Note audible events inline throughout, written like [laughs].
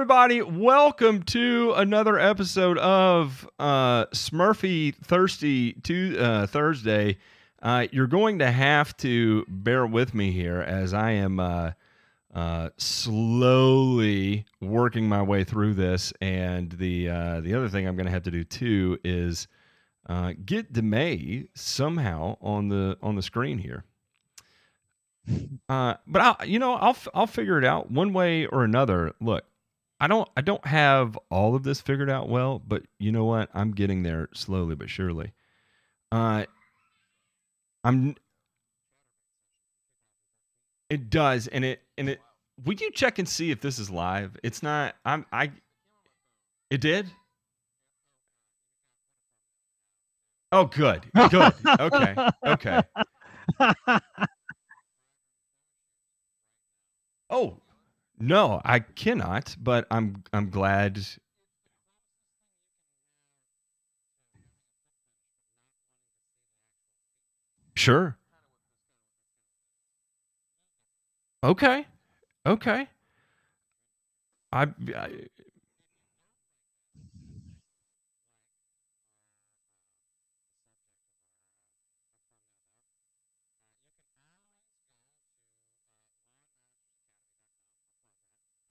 everybody welcome to another episode of uh smurfy thirsty to uh thursday. Uh you're going to have to bear with me here as i am uh uh slowly working my way through this. And the uh the other thing i'm going to have to do too is uh get demay somehow on the on the screen here. But i you know i'll i'll figure it out one way or another. Look I don't I don't have all of this figured out well, but you know what? I'm getting there slowly but surely. Uh I'm it does and it and it would you check and see if this is live? It's not I'm I it did? Oh good. Good. Okay. Okay. [laughs] Oh, no, I cannot, but I'm I'm glad. Sure. Okay. Okay. I, I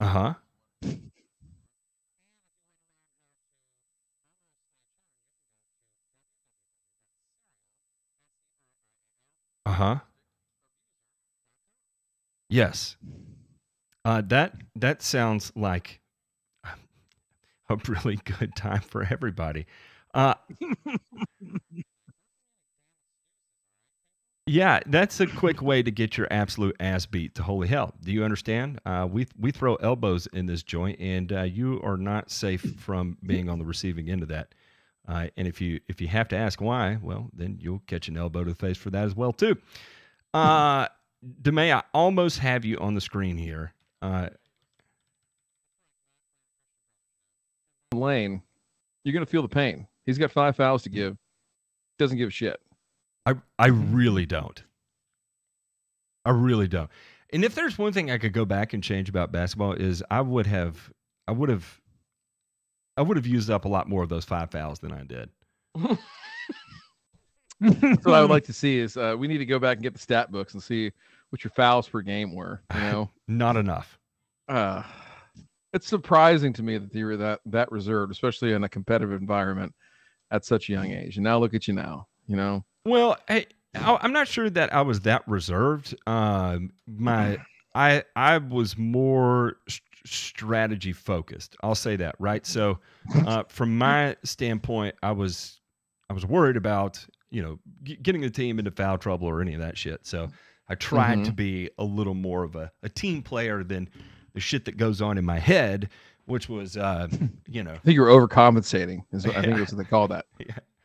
uh-huh. Uh-huh. Yes. Uh that that sounds like [laughs] a really good time for everybody. Uh [laughs] Yeah, that's a quick way to get your absolute ass beat to holy hell. Do you understand? Uh, we we throw elbows in this joint, and uh, you are not safe from being on the receiving end of that. Uh, and if you if you have to ask why, well, then you'll catch an elbow to the face for that as well too. Uh, Demay, I almost have you on the screen here. Uh, Lane, you're gonna feel the pain. He's got five fouls to give. Doesn't give a shit. I I really don't. I really don't. And if there's one thing I could go back and change about basketball is I would have I would have I would have used up a lot more of those five fouls than I did. [laughs] That's what I would like to see is uh, we need to go back and get the stat books and see what your fouls per game were. You know, [laughs] Not enough. uh, it's surprising to me that you were that that reserved, especially in a competitive environment at such a young age. And now look at you now. You know, Well, hey, I, I'm not sure that I was that reserved. Um, my I I was more st- strategy focused. I'll say that, right? So, uh, from my standpoint, I was I was worried about you know g- getting the team into foul trouble or any of that shit. So, I tried to be a little more of a, a team player than the shit that goes on in my head, which was uh, [laughs] you know I think you were overcompensating. Is what, I think [laughs] that's what they call that.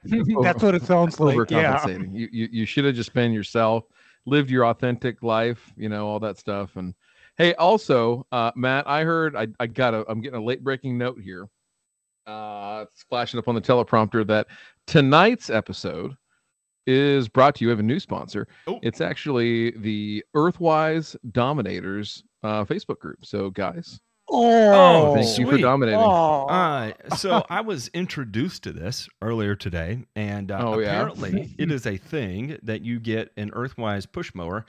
That's what it sounds like. Yeah. You you, you should have just been yourself, lived your authentic life, you know, all that stuff. And hey, also, uh, Matt, I heard I, I got a I'm getting a late breaking note here. Uh it's flashing up on the teleprompter that tonight's episode is brought to you. We have a new sponsor. Oh. It's actually the Earthwise Dominators uh, Facebook group. So guys, Oh, thank you for dominating. Oh. Uh, so I was introduced to this earlier today, and uh, Oh, yeah? apparently it is a thing that you get an Earthwise push mower,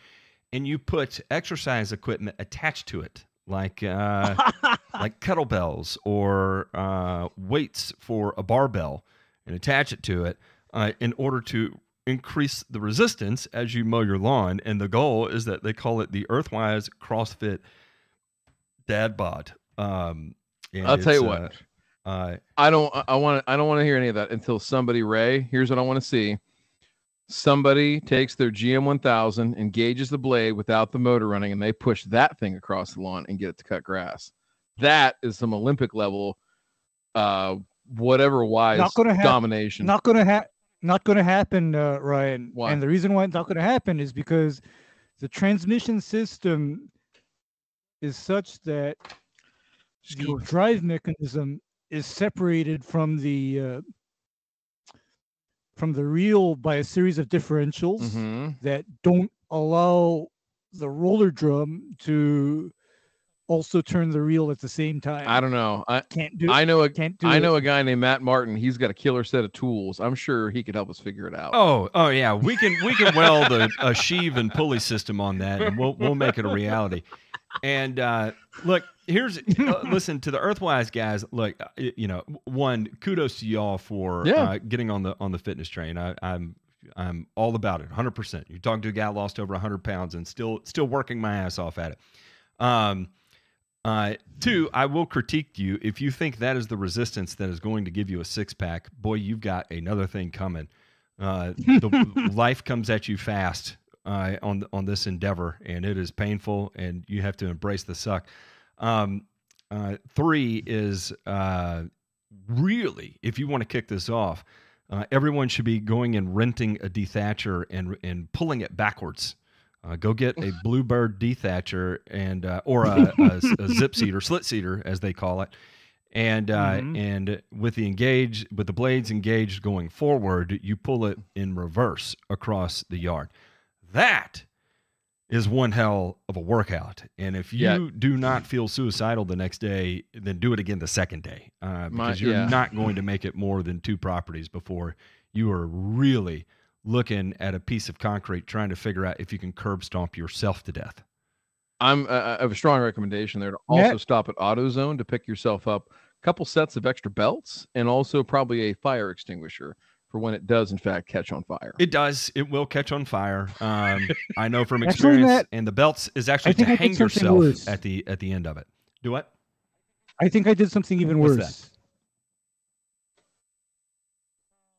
and you put exercise equipment attached to it, like uh, [laughs] like kettlebells or uh, weights for a barbell, and attach it to it uh, in order to increase the resistance as you mow your lawn. And the goal is that they call it the Earthwise CrossFit Dad Bod. Um, and I'll tell you what. uh, uh, I don't I- I want to I don't want to hear any of that until somebody Ray, here's what I want to see. Somebody takes their GM 1000 engages the blade without the motor running and they push that thing across the lawn and get it to cut grass. That is some Olympic level uh whatever wise Not gonna hap- domination. not gonna ha- not gonna happen, uh, Ryan. Why? And the reason why it's not gonna happen is because the transmission system is such that Just the drive mechanism is separated from the uh, from the reel by a series of differentials Mhm. that don't allow the roller drum to also turn the reel at the same time. I don't know. I can't do. I know a can't do. I it. know a guy named Matt Martin. He's got a killer set of tools. I'm sure he could help us figure it out. Oh, oh yeah, we can we can weld a, a sheave and pulley system on that, and we'll we'll make it a reality. And uh, look, here's uh, listen to the Earthwise guys. Look, uh, you know, one kudos to y'all for Yeah. uh, getting on the on the fitness train. I, I'm I'm all about it, 100. percent You're talking to a guy lost over 100 pounds and still still working my ass off at it. Um, uh, two, I will critique you if you think that is the resistance that is going to give you a six pack. Boy, you've got another thing coming. Uh, the [laughs] life comes at you fast uh, on on this endeavor, and it is painful, and you have to embrace the suck. Um, uh, three is uh, really, if you want to kick this off, uh, everyone should be going and renting a dethatcher and and pulling it backwards. Uh, go get a [laughs] bluebird dethatcher and uh, or a, a, [laughs] a zip seater, slit seeder as they call it, and uh, Mhm. and with the engage with the blades engaged going forward, you pull it in reverse across the yard. That is one hell of a workout. And if you Yeah. do not feel suicidal the next day, then do it again the second day uh, My- because you're yeah. not going to [laughs] make it more than two properties before you are really looking at a piece of concrete trying to figure out if you can curb stomp yourself to death. I'm uh, I have a strong recommendation there to also Yeah. stop at AutoZone to pick yourself up a couple sets of extra belts and also probably a fire extinguisher for when it does in fact catch on fire. It does. It will catch on fire. Um, [laughs] I know from experience. Matt, and the belts is actually to think I hang yourself worse. at the at the end of it. Do what? I think I did something even What's worse.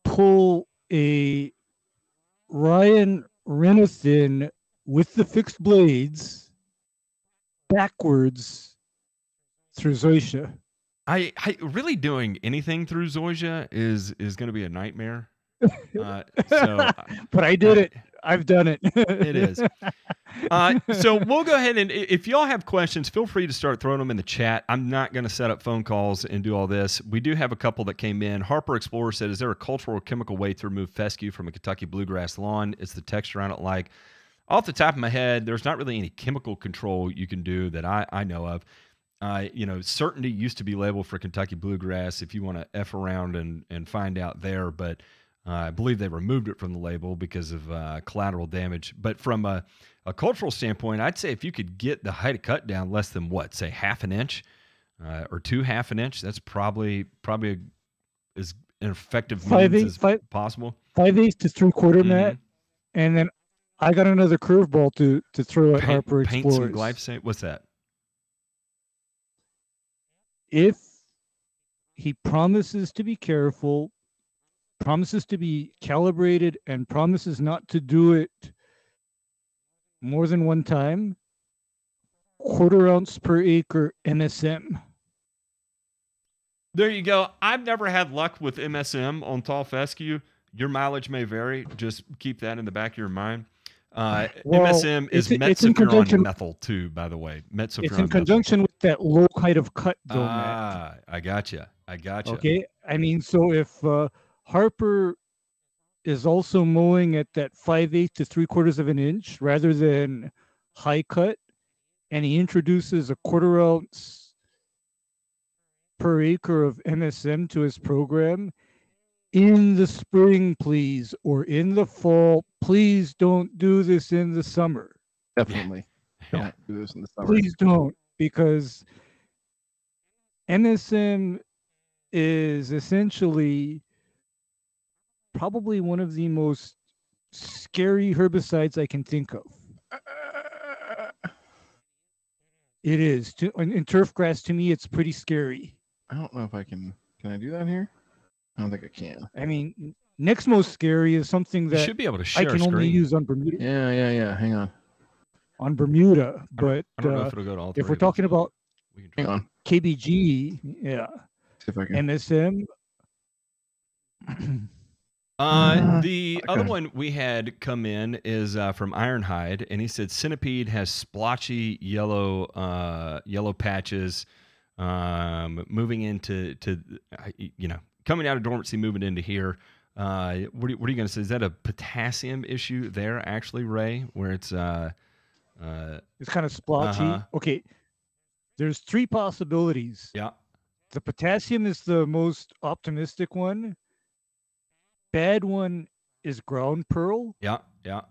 that? Pull a Ryan Renathan with the fixed blades backwards through Zoysia. I, I really doing anything through Zoysia is is going to be a nightmare. [laughs] Uh, so but I did it. I've done it. It is. Uh, so we'll go ahead and if y'all have questions, feel free to start throwing them in the chat. I'm not going to set up phone calls and do all this. We do have a couple that came in. Harper Explorer said, "Is there a cultural or chemical way to remove fescue from a Kentucky bluegrass lawn? It's the texture I don't like." Off the top of my head, there's not really any chemical control you can do that I, I know of. Uh, you know, certainty used to be labeled for Kentucky bluegrass. If you want to f around and and find out there, but uh, I believe they removed it from the label because of uh, collateral damage. But from a, a cultural standpoint, I'd say if you could get the height of cut down less than what, say half an inch uh, or two half an inch, that's probably probably a, as an effective Five means eight- as five- possible. Five eighths to three quarter Mhm. mat, and then I got another curveball to to throw at Paint, Harper paint some glyphosate. What's that? If he promises to be careful, promises to be calibrated, and promises not to do it more than one time, quarter ounce per acre MSM. There you go. I've never had luck with MSM on tall fescue. Your mileage may vary. Just keep that in the back of your mind. Uh, Well, MSM is it's- it's in metsulfuron methyl too, by the way. It's in methyl. conjunction with that low height of cut, though, Matt. Ah, I gotcha. I gotcha. Okay, I mean, so if uh, Harper is also mowing at that five eighths to three quarters of an inch rather than high cut, and he introduces a quarter ounce per acre of MSM to his program in the spring, please, or in the fall, please don't do this in the summer. Definitely [laughs] don't do this in the summer. Please don't, because MSM is essentially probably one of the most scary herbicides I can think of. It is. To, in, in turf grass, to me, it's pretty scary. I don't know if I can. Can I do that here? I don't think I can. I mean, next most scary is something You that should be able to I can only use on Bermuda. Yeah, yeah, yeah. Hang on. On Bermuda, I don't- but I don't know uh, if it'll go to all if we're talking about We can Hang on. KBG, yeah, See if I can. MSM. [clears throat] Uh, the other one we had come in is uh, from Ironhide, and he said centipede has splotchy yellow uh, yellow patches, um, moving into to uh, you know coming out of dormancy, moving into here. Uh, what are you, what are you going to say? Is that a potassium issue there, actually, Ray, where it's uh, uh, It's kind of splotchy. Uh-huh. Okay. there's three possibilities. Yeah. The potassium is the most optimistic one. Bad one is ground pearl. Yeah. Yeah.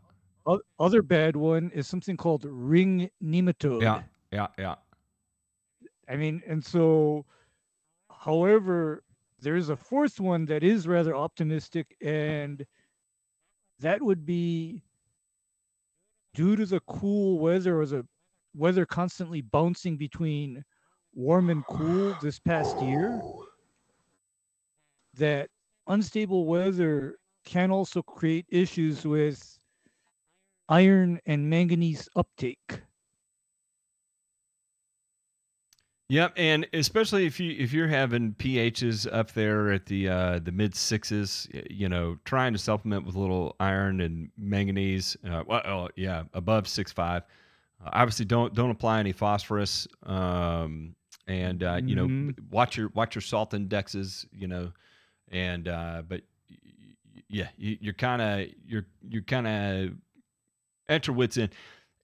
O- Other bad one is something called ring nematode. Yeah. Yeah. Yeah. I mean, and so, however, there's a fourth one that is rather optimistic, and that would be due to the cool weather or the weather constantly bouncing between warm and cool this past year. That unstable weather can also create issues with iron and manganese uptake. Yep, and especially if you if you're having pHs up there at the uh, the mid sixes, you know, trying to supplement with a little iron and manganese. Uh, well, oh, yeah, above six five. Uh, obviously, don't don't apply any phosphorus. Um, and uh, you know, Mhm. watch your watch your salt indexes. You know, and uh, but yeah, you, you're kind of you're you're kind of at your wits end.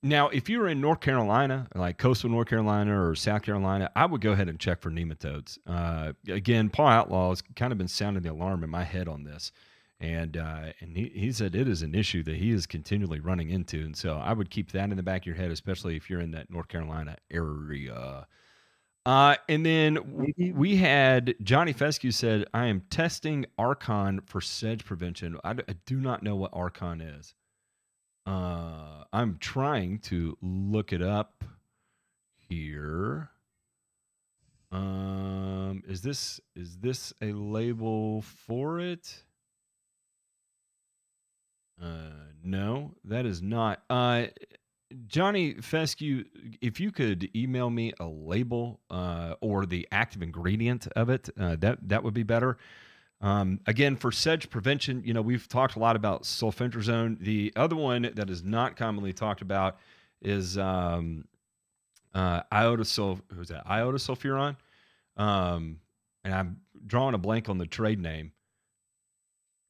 Now, if you're in North Carolina, like coastal North Carolina or South Carolina, I would go ahead and check for nematodes. Uh, again, Paul Outlaw has kind of been sounding the alarm in my head on this, and uh, and he, he said it is an issue that he is continually running into, and so I would keep that in the back of your head, especially if you're in that North Carolina area. Uh, and then we had Johnny Fescue said, "I am testing Archon for sedge prevention. I do not know what Archon is." Uh, I'm trying to look it up here. Um, is this is this a label for it? Uh, no, that is not. Uh, Johnny Fescue, if you could email me a label uh, or the active ingredient of it, uh, that that would be better. Um, again, for sedge prevention, you know, we've talked a lot about sulfentrazone. The other one that is not commonly talked about is um, uh, iodosul. Who's that? Iodosulfuron. Um, and I'm drawing a blank on the trade name.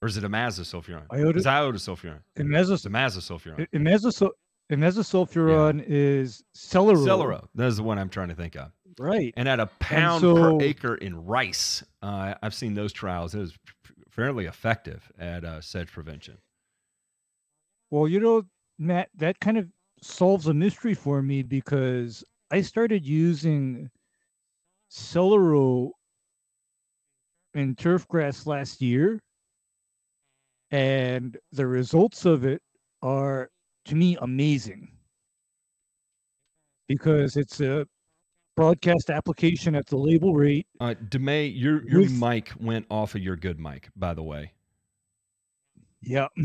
Or is it imazosulfuron? Iodo- It's iodosulfuron. It's Imezos- imazosulfuron. imezosul- Imazosulfuron is Celeron. Celero. That is the one I'm trying to think of. Right. And at a pound so- per acre in rice, uh, I've seen those trials. It is fairly effective at uh, sedge prevention. Well, you know, Matt, that kind of solves a mystery for me because I started using Celero in turf grass last year, and the results of it are, to me, amazing because it's a broadcast application at the label rate. Uh, Demay, your your With- mic went off of your good mic, by the way. Yeah. [clears throat]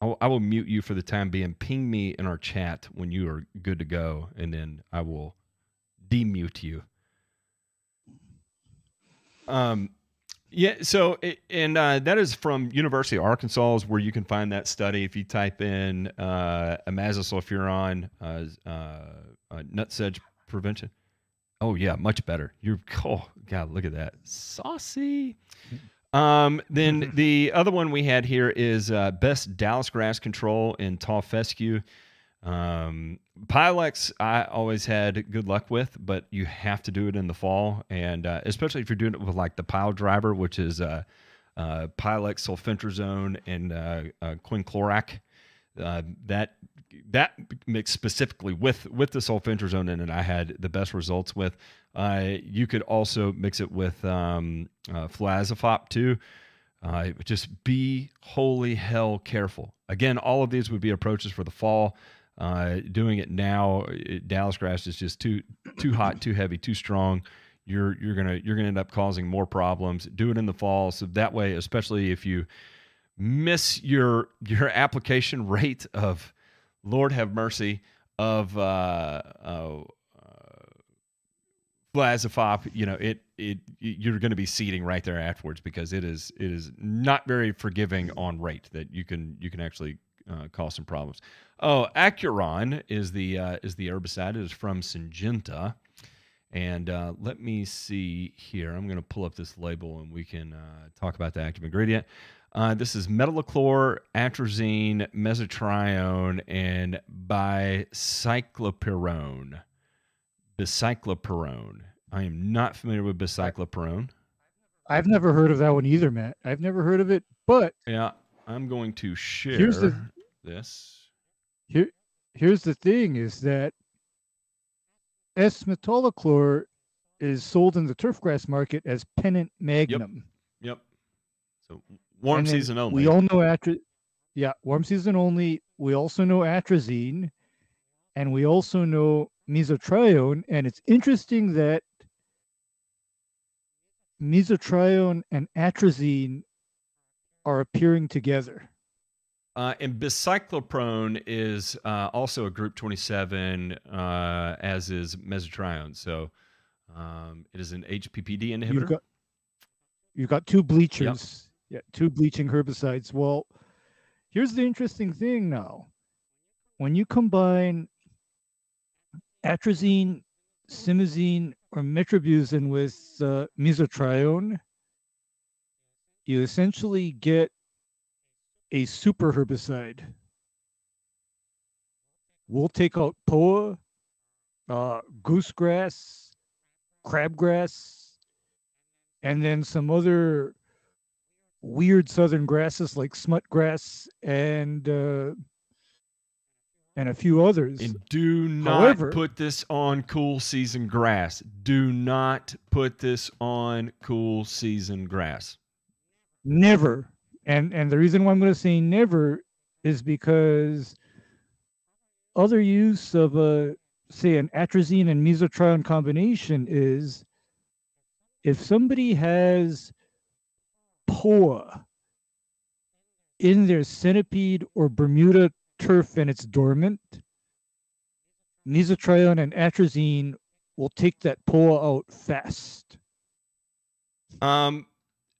I will, I will mute you for the time being. Ping me in our chat when you are good to go, and then I will demute you. Um, yeah. So, it, and uh, that is from University of Arkansas, is where you can find that study. If you type in uh, imazosulfuron, uh, uh, uh, nut sedge prevention. Oh yeah, much better. You're oh god, look at that, saucy. Um, then [laughs] the other one we had here is uh, best Dallas grass control in tall fescue. Um, Pylex, I always had good luck with, but you have to do it in the fall, and uh, especially if you're doing it with like the pile driver, which is uh, uh, Pylex sulfentrazone and uh, uh, quinclorac. Uh, that that mix specifically with with the sulfentrazone in it, I had the best results with. Uh, you could also mix it with um, uh, too. Uh, just be holy hell careful. Again, all of these would be approaches for the fall. Uh, doing it now, it, Dallas grass is just too too hot, too heavy, too strong. You're you're gonna you're gonna end up causing more problems. Do it in the fall, so that way, especially if you miss your your application rate of Lord have mercy of uh, uh, Blazafop, you know, it it you're going to be seeding right there afterwards because it is it is not very forgiving on rate that you can you can actually uh, cause some problems. Oh, Acuron is the uh, is the herbicide. It is from Syngenta, And uh, let me see here. I'm going to pull up this label and we can uh, talk about the active ingredient. Uh, this is metolachlor, atrazine, mesotrione, and bicyclopyrone. Bicyclopyrone. I am not familiar with bicyclopyrone. I've never heard of that one either, Matt. I've never heard of it, but Yeah, I'm going to share Here's the- this. here here's the thing is that S-metolachlor is sold in the turfgrass market as pennant magnum. Yep. Yep. So warm season only. We all know atrazine. Yeah, warm season only. We also know atrazine, and we also know mesotrione. And it's interesting that mesotrione and atrazine are appearing together. Uh, and bicyclopyrone is uh, also a group 27, uh, as is mesotrione. So um, it is an HPPD You've inhibitor. got you've got two bleachers. Yeah, two bleaching herbicides. Well, here's the interesting thing now. When you combine atrazine, simazine, or metribuzin with uh, mesotrione, you essentially get a super herbicide. We'll take out POA, uh, goosegrass, crabgrass, and then some other weird southern grasses like smut grass and uh, and a few others. And do not However- put this on cool season grass. Do not put this on cool season grass. Never. And and the reason why I'm going to say never is because other use of a say an atrazine and mesotrione combination is if somebody has POA in their centipede or Bermuda turf and it's dormant, mesotrione and atrazine will take that POA out fast. Um,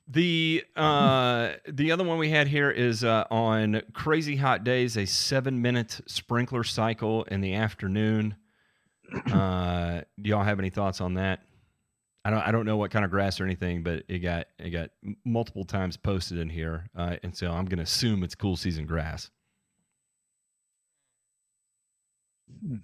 the uh, the other one we had here is uh, on crazy hot days, a seven minute sprinkler cycle in the afternoon. Uh, do y'all have any thoughts on that? I don't I don't know what kind of grass or anything, but it got it got multiple times posted in here, uh, and so I'm gonna assume it's cool season grass. Hmm.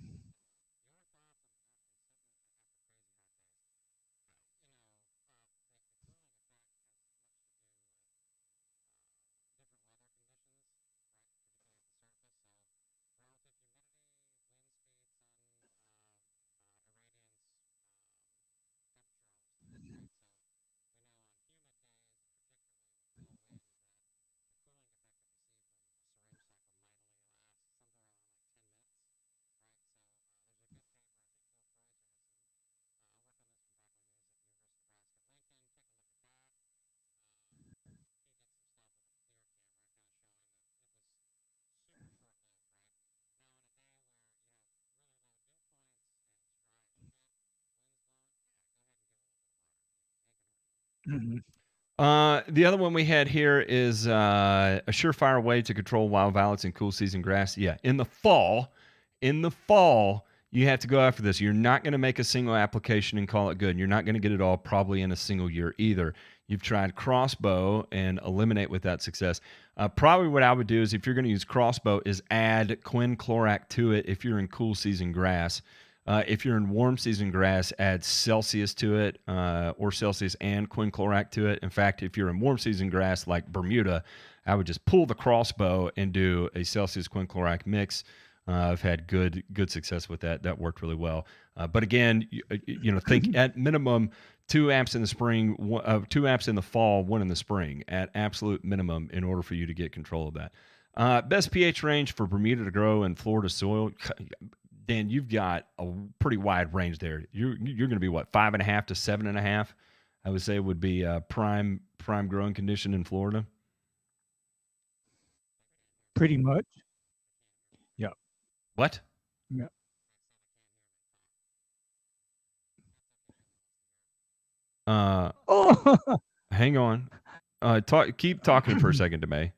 Mhm. Uh, the other one we had here is uh, a surefire way to control wild violets and cool season grass. Yeah, in the fall, in the fall, you have to go after this. You're not going to make a single application and call it good. You're not going to get it all probably in a single year either. You've tried crossbow and eliminate with that success. Uh, probably what I would do is if you're going to use crossbow is add quinclorac to it if you're in cool season grass. Uh, if you're in warm season grass, add Celsius to it, uh, or Celsius and quinclorac to it. In fact, if you're in warm season grass like Bermuda, I would just pull the crossbow and do a Celsius quinclorac mix. Uh, I've had good good success with that. That worked really well. Uh, but again, you, you know, think [laughs] at minimum two amps in the spring, one, uh, two amps in the fall, one in the spring, at absolute minimum, in order for you to get control of that. Uh, best pH range for Bermuda to grow in Florida soil. Dan, you've got a pretty wide range there. You're you're going to be what five and a half to seven and a half. I would say would be uh, prime prime growing condition in Florida. Pretty much. Yeah. What? Yeah. Uh, Oh, [laughs] hang on. Uh, talk. Keep talking for a second to me.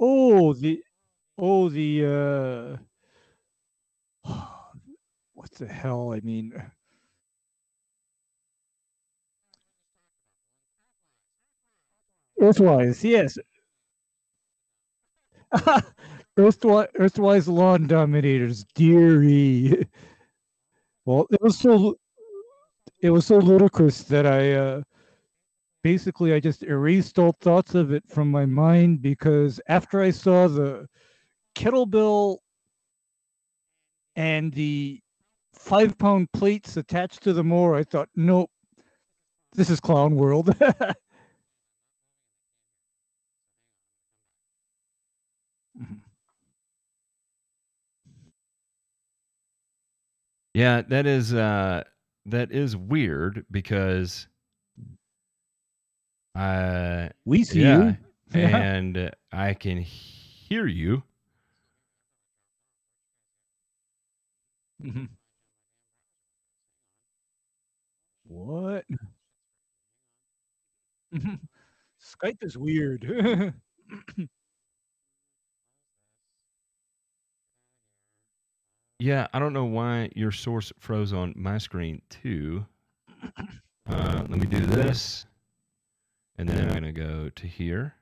Oh, the oh the uh [sighs] what the hell? I mean Earthwise, yes. [laughs] Earthwise, Earthwise lawn dominators, dearie. [laughs] Well, it was so it was so ludicrous that I uh, basically I just erased all thoughts of it from my mind because after I saw the kettlebell and the five pound plates attached to the mower, I thought, nope, this is clown world. [laughs] Yeah, that is uh that is weird because I we see yeah, you. [laughs] and I can hear you. Mhm. What? Skype is weird. Yeah, I don't know why your source froze on my screen too. [coughs] Uh, let me do this, and then I'm gonna go to here.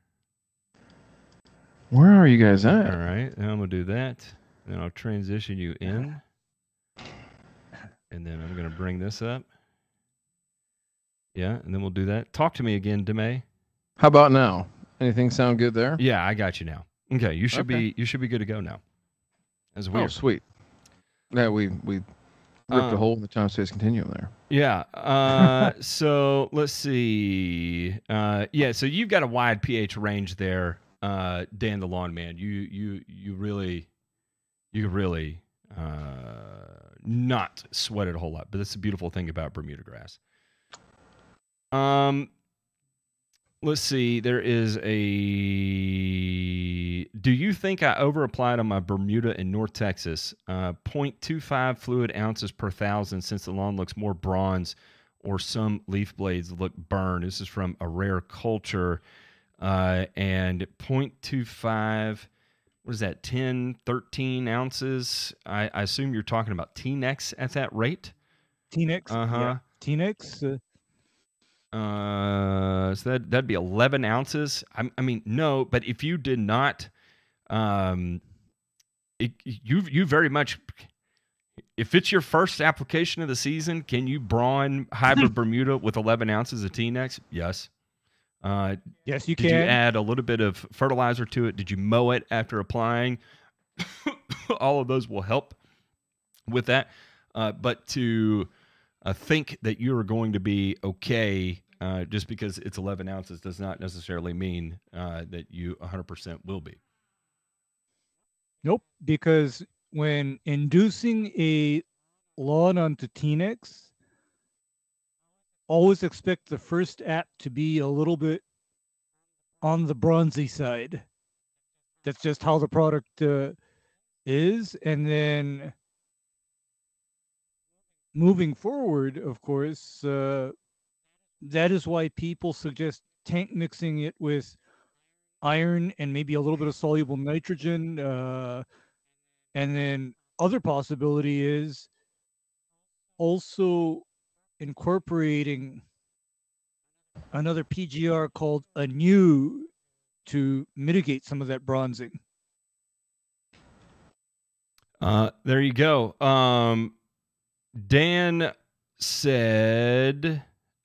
Where are you guys at? All right. then I'm gonna do that. Then I'll transition you in, and then I'm gonna bring this up. Yeah, and then we'll do that. Talk to me again, Demay. How about now? Anything sound good there? Yeah, I got you now. Okay, you should Okay. be you should be good to go now. That's Oh, sweet. Yeah, we we ripped a hole in the time space continuum there. Yeah. Uh, [laughs] so let's see. Uh, yeah. So you've got a wide pH range there, uh, Dan the Lawn Man. You you you really you really uh, not sweat it a whole lot. But that's the beautiful thing about Bermuda grass. Um. Let's see. There is a. Do you think I over applied on my Bermuda in North Texas? Uh, 0.25 fluid ounces per thousand since the lawn looks more bronze or some leaf blades look burned. This is from a rare culture. Uh, and 0.25, what is that, 10, 13 ounces? I, I assume you're talking about T-Nex at that rate? T-Nex. Uh-huh. Yeah. T-Nex. Uh, Uh, so that that'd be eleven ounces. I, I mean, no, but if you did not, um, it, you you very much, if it's your first application of the season, can you brawn hybrid [laughs] Bermuda with eleven ounces of T-Nex? Yes. Uh, yes, you did can. you add a little bit of fertilizer to it? Did you mow it after applying? [coughs] All of those will help with that. Uh, but to uh, think that you are going to be okay uh, just because it's 11 ounces does not necessarily mean uh, that you 100% will be. Nope, because when inducing a lawn onto T-Nex, always expect the first app to be a little bit on the bronzy side. That's just how the product uh, is, and then moving forward, of course, uh, that is why people suggest tank mixing it with iron and maybe a little bit of soluble nitrogen. Uh, and then other possibility is also incorporating another PGR called Anew to mitigate some of that bronzing. Uh, there you go. Um, Dan said,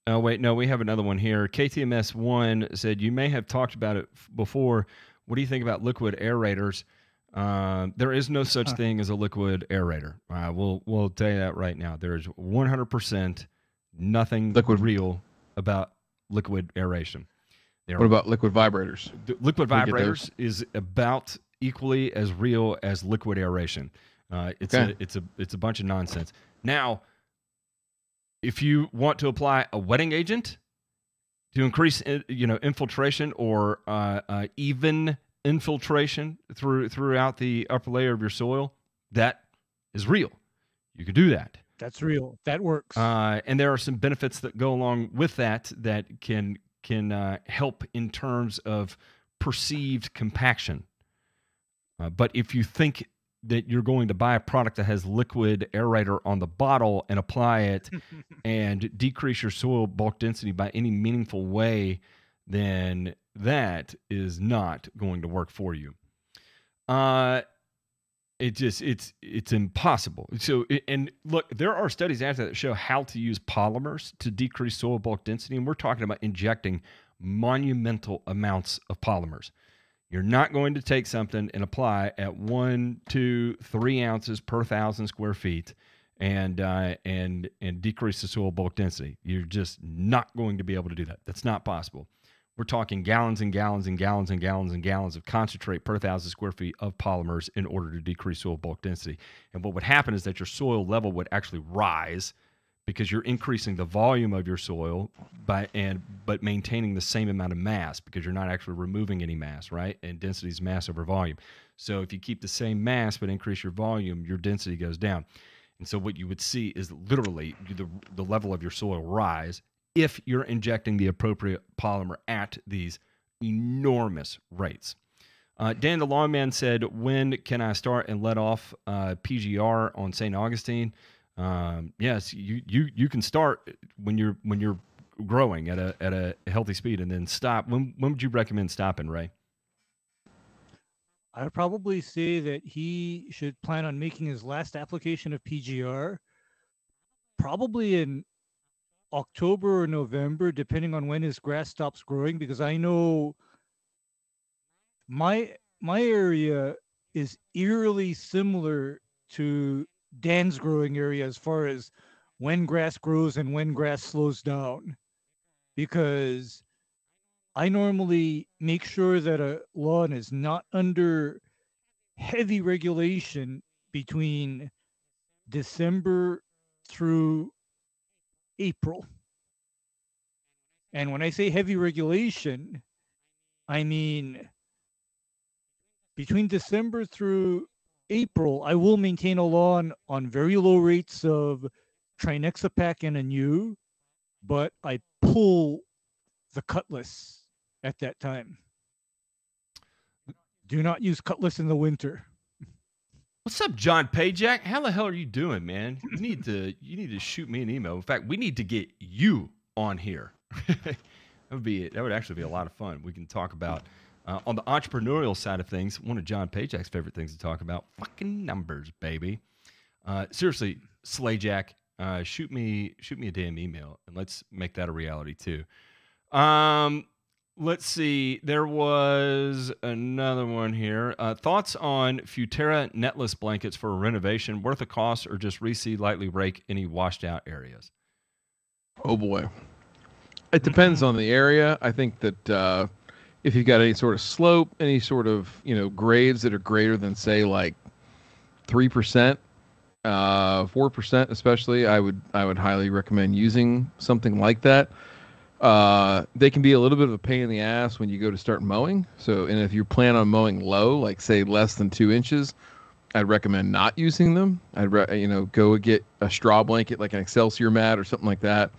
oh, wait, no, we have another one here. KTMS1 said, You may have talked about it before. What do you think about liquid aerators? Uh, there is no such Huh. thing as a liquid aerator. Uh, we'll, we'll tell you that right now. There's 100% nothing Liquid- real about liquid aeration. There What about liquid vibrators? liquid We get those. vibrators is about equally as real as liquid aeration. Uh, it's Okay. a it's a it's a bunch of nonsense. Now, if you want to apply a wetting agent to increase you know infiltration or uh, uh, even infiltration through throughout the upper layer of your soil, that is real. You could do that. That's real. That works. Uh, and there are some benefits that go along with that that can can uh, help in terms of perceived compaction Uh, but if you think that you're going to buy a product that has liquid aerator on the bottle and apply it [laughs] and decrease your soil bulk density by any meaningful way, then that is not going to work for you. Uh, it just it's it's impossible. So and look, there are studies out there that show how to use polymers to decrease soil bulk density, and we're talking about injecting monumental amounts of polymers. You're not going to take something and apply at one, two, three ounces per thousand square feet and uh, and and decrease the soil bulk density. You're just not going to be able to do that. That's not possible. We're talking gallons and gallons and gallons and gallons and gallons of concentrate per thousand square feet of polymers in order to decrease soil bulk density. And what would happen is that your soil level would actually rise because you're increasing the volume of your soil by and but maintaining the same amount of mass because you're not actually removing any mass, right? And density is mass over volume. So if you keep the same mass but increase your volume, your density goes down. And so what you would see is literally the, the level of your soil rise if you're injecting the appropriate polymer at these enormous rates. Uh, Dan the Lawn Man said, "When can I start and let off uh, PGR on St. Augustine?" Um, yes, you you you can start when you're when you're growing at a at a healthy speed, and then stop. When when would you recommend stopping, Ray? I would probably say that he should plan on making his last application of PGR probably in October or November, depending on when his grass stops growing, because I know my my area is eerily similar to Dan's growing area as far as when grass grows and when grass slows down. Because I normally make sure that a lawn is not under heavy regulation between December through April. And when I say heavy regulation, I mean between December through April, I will maintain a lawn on very low rates of trinexapac and Anew, but I pull the Cutless at that time. Do not use Cutless in the winter. What's up, John Pajak? How the hell are you doing, man? You need to you need to shoot me an email. In fact, we need to get you on here. [laughs] that would be that would actually be a lot of fun. We can talk about uh, on the entrepreneurial side of things. One of John Pajak's favorite things to talk about: fucking numbers, baby. Uh, seriously, Slayjack, uh, shoot me shoot me a damn email and let's make that a reality too. Um, Let's see. There was another one here. Uh, thoughts on Futerra netless blankets for a renovation? Worth the cost or just reseed, lightly rake any washed out areas? Oh boy. It depends on the area. I think that uh, if you've got any sort of slope, any sort of you know grades that are greater than say like three percent, uh, four percent, especially, I would I would highly recommend using something like that. Uh, they can be a little bit of a pain in the ass when you go to start mowing. So, and if you plan on mowing low, like say less than two inches, I'd recommend not using them. I'd re- you know go get a straw blanket like an Excelsior mat or something like that,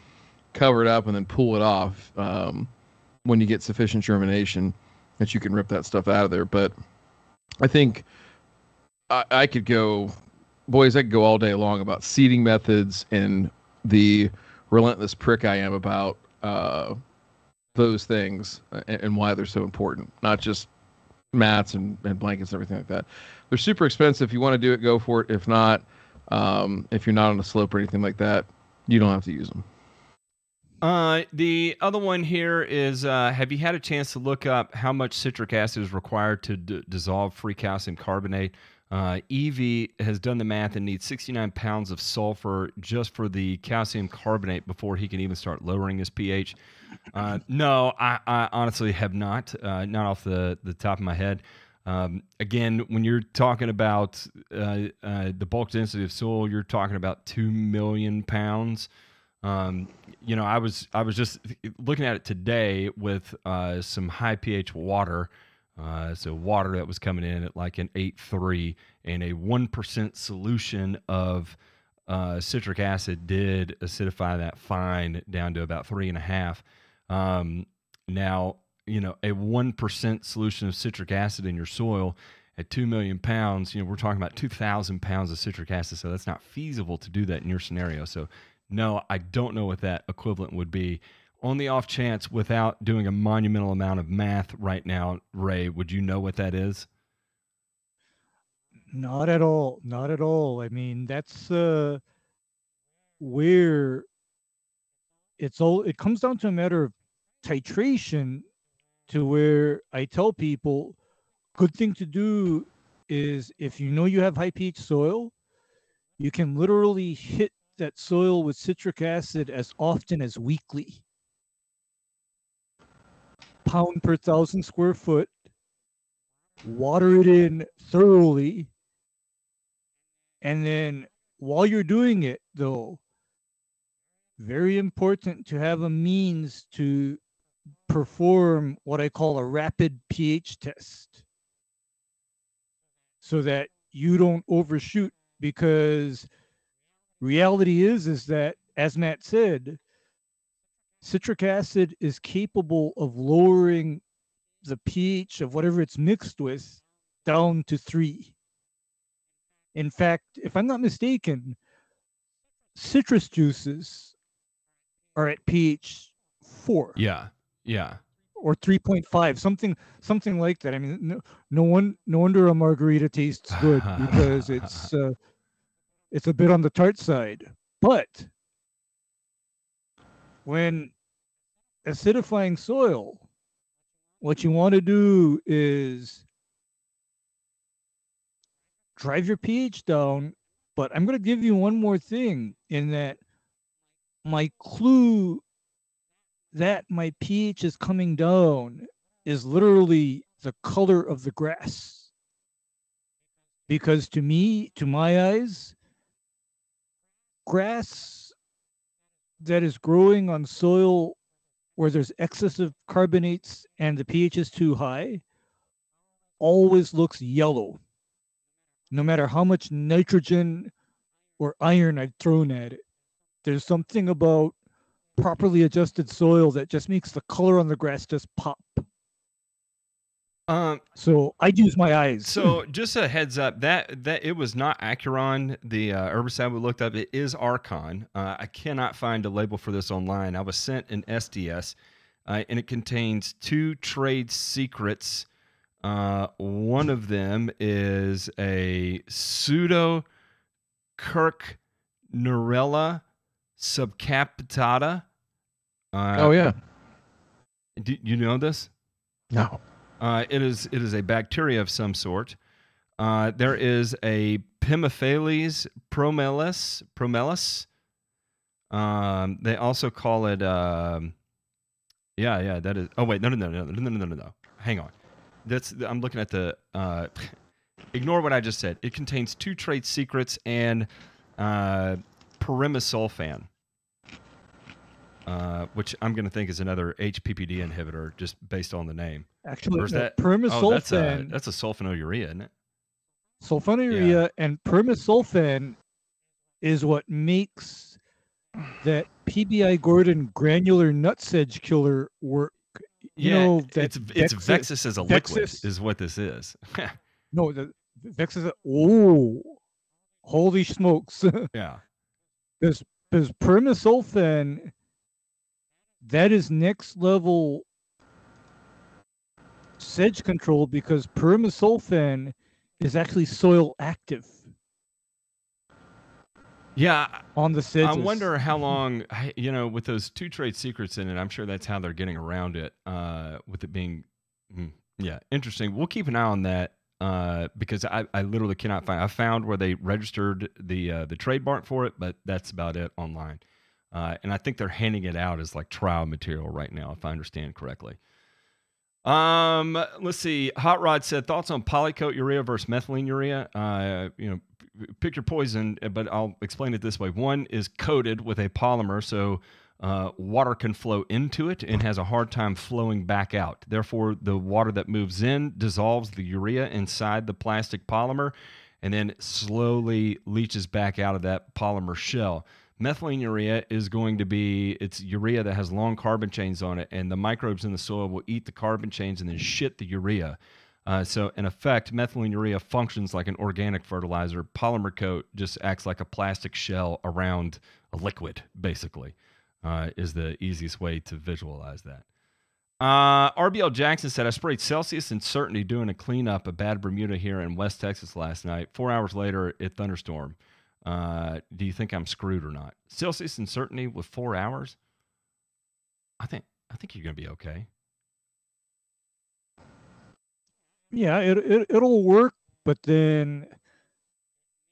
cover it up, and then pull it off um, when you get sufficient germination that you can rip that stuff out of there. But I think I, I could go, boys, I could go all day long about seeding methods and the relentless prick I am about uh, those things and, and, why they're so important. Not just mats and, and blankets and everything like that. They're super expensive. If you want to do it, go for it. If not, um, if you're not on a slope or anything like that, you don't have to use them. Uh, the other one here is uh, Have you had a chance to look up how much citric acid is required to d- dissolve free calcium carbonate? Uh, EV has done the math and needs 69 pounds of sulfur just for the calcium carbonate before he can even start lowering his pH. Uh, no, I, I, honestly have not, uh, not off the, the top of my head. Um, again, when you're talking about uh, uh, the bulk density of soil, you're talking about two million pounds. Um, you know, I was I was just looking at it today with uh, some high pH water. Uh, so water that was coming in at like an 8.3 and a 1% solution of uh, citric acid did acidify that fine down to about three and a half. Um, now, you know, a 1% solution of citric acid in your soil at 2 million pounds, you know, we're talking about 2,000 pounds of citric acid. So that's not feasible to do that in your scenario. So, no, I don't know what that equivalent would be. On the off chance, without doing a monumental amount of math right now, Ray, would you know what that is? Not at all. Not at all. I mean, that's uh, where it's all. It comes down to a matter of titration, to where I tell people, good thing to do is if you know you have high pH soil, you can literally hit that soil with citric acid as often as weekly. Pound per thousand square foot, water it in thoroughly, and then while you're doing it, though, very important to have a means to perform what I call a rapid pH test. So that you don't overshoot because reality is is that as Matt said citric acid is capable of lowering the pH of whatever it's mixed with down to 3 in fact if i'm not mistaken citrus juices are at pH 4 Yeah. Yeah. or 3.5 something something like that i mean no, no one no wonder a margarita tastes good [laughs] because it's uh, it's a bit on the tart side but when acidifying soil what you want to do is drive your pH down but i'm going to give you one more thing in that my clue that my pH is coming down is literally the color of the grass. Because to me, to my eyes, grass that is growing on soil where there's excessive carbonates and the pH is too high always looks yellow, no matter how much nitrogen or iron I've thrown at it. There's something about properly adjusted soil that just makes the color on the grass just pop. Um, So I'd use my eyes. so [laughs] just a heads up that that it was not Acuron, the uh, herbicide we looked up. It is Archon. Uh, I cannot find a label for this online. I was sent an SDS, uh, and it contains two trade secrets. Uh, one of them is a pseudo Kirk Norella subcapitata. Uh, oh yeah. Do you know this? No. Uh, it is it is a bacteria of some sort. Uh, there is a Pimephales promelas promelas. Um, they also call it. Um, yeah, yeah, that is. Oh wait, no, no, no, no, no, no, no, no, no. Hang on. That's I'm looking at the. Uh, [laughs] ignore what I just said. It contains two trade secrets and uh, pyrimisulfan uh, which I'm going to think is another HPPD inhibitor just based on the name. Actually, is uh, that- Oh, that's a that's a sulfonylurea, isn't it? sulfonylurea, and pyrimisulfan is what makes that PBI Gordon granular nutsedge killer work. You know that it's it's Vexis- Vexis as a liquid Vexis- is what this is. [laughs] No, the Vexis. Oh, holy smokes! [laughs] yeah. because because pyrimisulfan that is next level sedge control because pyrimisulfan is actually soil active Yeah, on the sedges. I wonder how long, you know, with those two trade secrets in it, I'm sure that's how they're getting around it, uh, with it being, mm, yeah, interesting. We'll keep an eye on that uh, because I, I literally cannot find. I found where they registered the uh, the trademark for it, but that's about it online. Uh, and I think they're handing it out as like trial material right now, if I understand correctly. Um, let's see. Hot Rod said thoughts on polycoat urea versus methylene urea. Uh, you know, pick your poison, but I'll explain it this way. One is coated with a polymer, so uh, water can flow into it and has a hard time flowing back out. Therefore, the water that moves in dissolves the urea inside the plastic polymer and then slowly leaches back out of that polymer shell. Methylene urea is going to be it's urea that has long carbon chains on it, and the microbes in the soil will eat the carbon chains and then shit the urea. Uh, so, in effect, methylene urea functions like an organic fertilizer. Polymer coat just acts like a plastic shell around a liquid, basically, uh, is the easiest way to visualize that. Uh, RBL Jackson said, I sprayed Celsius and Certainty doing a cleanup of bad Bermuda here in West Texas last night. Four hours later, it thunderstormed. Uh, do you think I'm screwed or not? Celsius uncertainty with four hours? I think I think you're gonna be okay. Yeah, it, it it'll work, but then